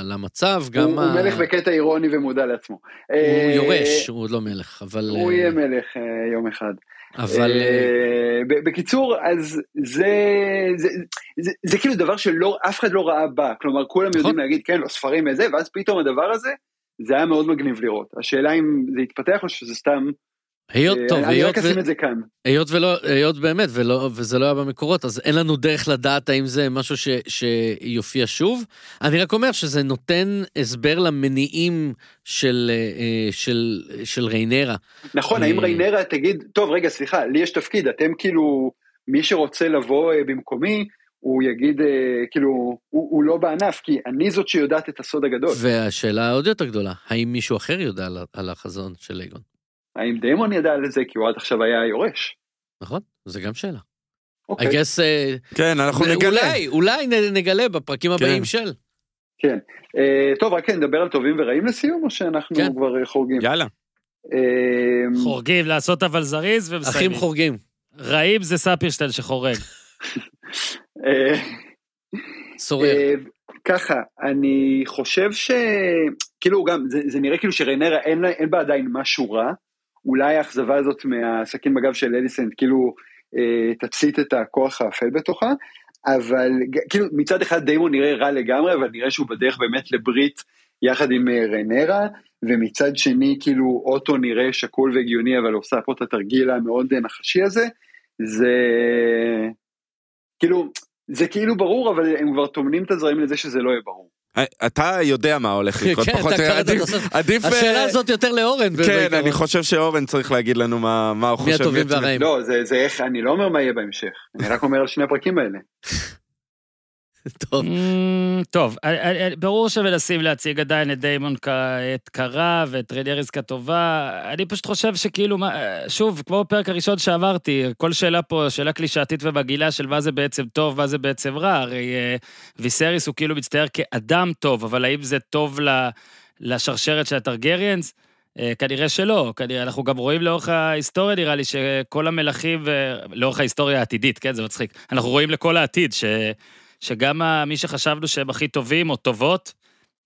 למצב, גם הוא, הוא ה- מלך בקטע אירוני ומודע לעצמו. הוא אה, יורש, הוא עוד לא מלך, אבל... הוא אה, יהיה מלך אה, יום אחד. אבל... אה, אה, בקיצור, אז זה, זה, זה, זה כאילו דבר שלא, אף אחד לא ראה בה, כלומר כולם נכון. יודעים להגיד כן, לא ספרים וזה, ואז פתאום הדבר הזה, זה היה מאוד מגניב לראות. השאלה אם זה יתפתח או שזה סתם, היות, אה, טוב, אני היות, רק ו... את זה כאן. היות ולא, היות באמת, ולא, וזה לא היה במקורות, אז אין לנו דרך לדעת האם זה משהו ש, שיופיע שוב. אני רק אומר שזה נותן הסבר למניעים של, אה, של, של ריינרה. נכון, האם אה. ריינרה תגיד, טוב רגע סליחה, לי יש תפקיד, אתם כאילו, מי שרוצה לבוא אה, במקומי, הוא יגיד אה, כאילו, הוא, הוא לא בענף, כי אני זאת שיודעת את הסוד הגדול. והשאלה העוד יותר גדולה, האם מישהו אחר יודע על, על החזון של אייגון? האם דיימון ידע על זה כי הוא עד עכשיו היה היורש? נכון? זה גם שאלה. I אוקיי. guess, אה, כן, אנחנו נגלה. אולי, אולי נגלה בפרקים הבאים של. כן. אה, טוב, רק נדבר על טובים ורעים לסיום, או שאנחנו כן. כבר חורגים? יאללה. אה, חורגים, לעשות אבל זריז ומסיימים. אחים חורגים. רעים זה ספירשטיין שחורג. סורר. אה, ככה, אני חושב ש... כאילו גם, זה, זה נראה כאילו שריינרה אין, אין בה עדיין משהו רע, אולי האכזבה הזאת מהסכין בגב של אליסנט כאילו אה, תצית את הכוח האפל בתוכה, אבל כאילו מצד אחד דיימון נראה רע לגמרי, אבל נראה שהוא בדרך באמת לברית יחד עם אה, ריינרה, ומצד שני כאילו אוטו נראה שקול והגיוני, אבל עושה פה את התרגיל המאוד נחשי הזה, זה כאילו, זה כאילו ברור, אבל הם כבר טומנים את הזרעים לזה שזה לא יהיה ברור. אה, אתה יודע מה הולך לקרות, כן, פחות אתה עדיף- עדיף... השאלה אה, הזאת יותר לאורן. כן. אני חושב שאורן צריך להגיד לנו מה מה הוא מי חושב. הטובים בעצם. והרעים. לא, זה, זה איך, אני לא אומר מה יהיה בהמשך, אני רק אומר על שני הפרקים האלה. טוב. Mm, טוב, אה, אה, אה, ברור שמנסים להציג עדיין את דיימון כעת קרה ואת רניאריס כטובה. אני פשוט חושב שכאילו, שוב, כמו בפרק הראשון שאמרתי, כל שאלה פה, שאלה קלישאתית ומגעילה של מה זה בעצם טוב, מה זה בעצם רע. הרי ויסריס הוא כאילו מצטייר כאדם טוב, אבל האם זה טוב לשרשרת של הטרגריאנס? אה, כנראה שלא, כנראה, אנחנו גם רואים לאורך ההיסטוריה, נראה לי, שכל המלכים, לאורך ההיסטוריה העתידית, כן, זה מצחיק. אנחנו רואים לכל העתיד, ש... שגם מי שחשבנו שהם הכי טובים או טובות,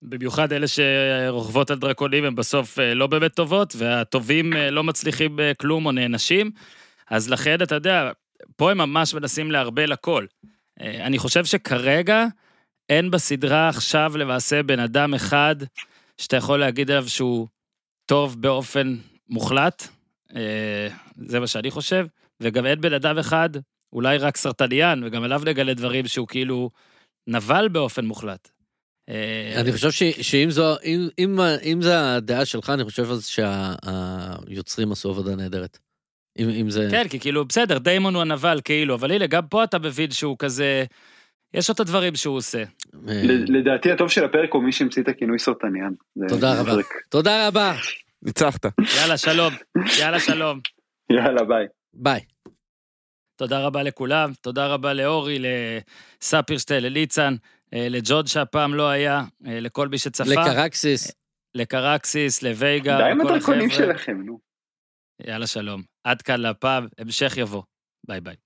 במיוחד אלה שרוכבות על דרקונים, הם בסוף אה, לא באמת טובות, והטובים אה, לא מצליחים אה, כלום או נענשים. אז לכן, אתה יודע, פה הם ממש מנסים לערבל הכל. אני חושב שכרגע אין בסדרה עכשיו למעשה בן אדם אחד שאתה יכול להגיד עליו שהוא טוב באופן מוחלט. זה מה שאני חושב. וגם אין בן אדם אחד, אולי רק סרטניאן, וגם עליו נגלה דברים שהוא כאילו נבל באופן מוחלט. אה, אני חושב ש- שאם זו, אם, אם, אם זה הדעה שלך, אני חושב אז שהיוצרים עשו עבודה נהדרת. אם, אם זה... כן, כי כאילו, בסדר, דיימון הוא הנבל, כאילו, אבל הנה, גם פה אתה מבין שהוא כזה... יש לו את הדברים שהוא עושה. אה, לדעתי הטוב של הפרק הוא מי שהמציא את הכינוי סרטניאן. תודה רבה. תודה רבה. ניצחת. יאללה, שלום. יאללה, שלום. יאללה ביי. ביי. תודה רבה לכולם, תודה רבה לאורי, לספירשטיין, לליצן, אה, לג'וד שהפעם לא היה, אה, לכל מי שצפה. לקרקסיס. לקרקסיס, לווייגה, די עם הדרכונים. שלכם, נו. יאללה, שלום. עד כאן לפעם, המשך יבוא. ביי ביי.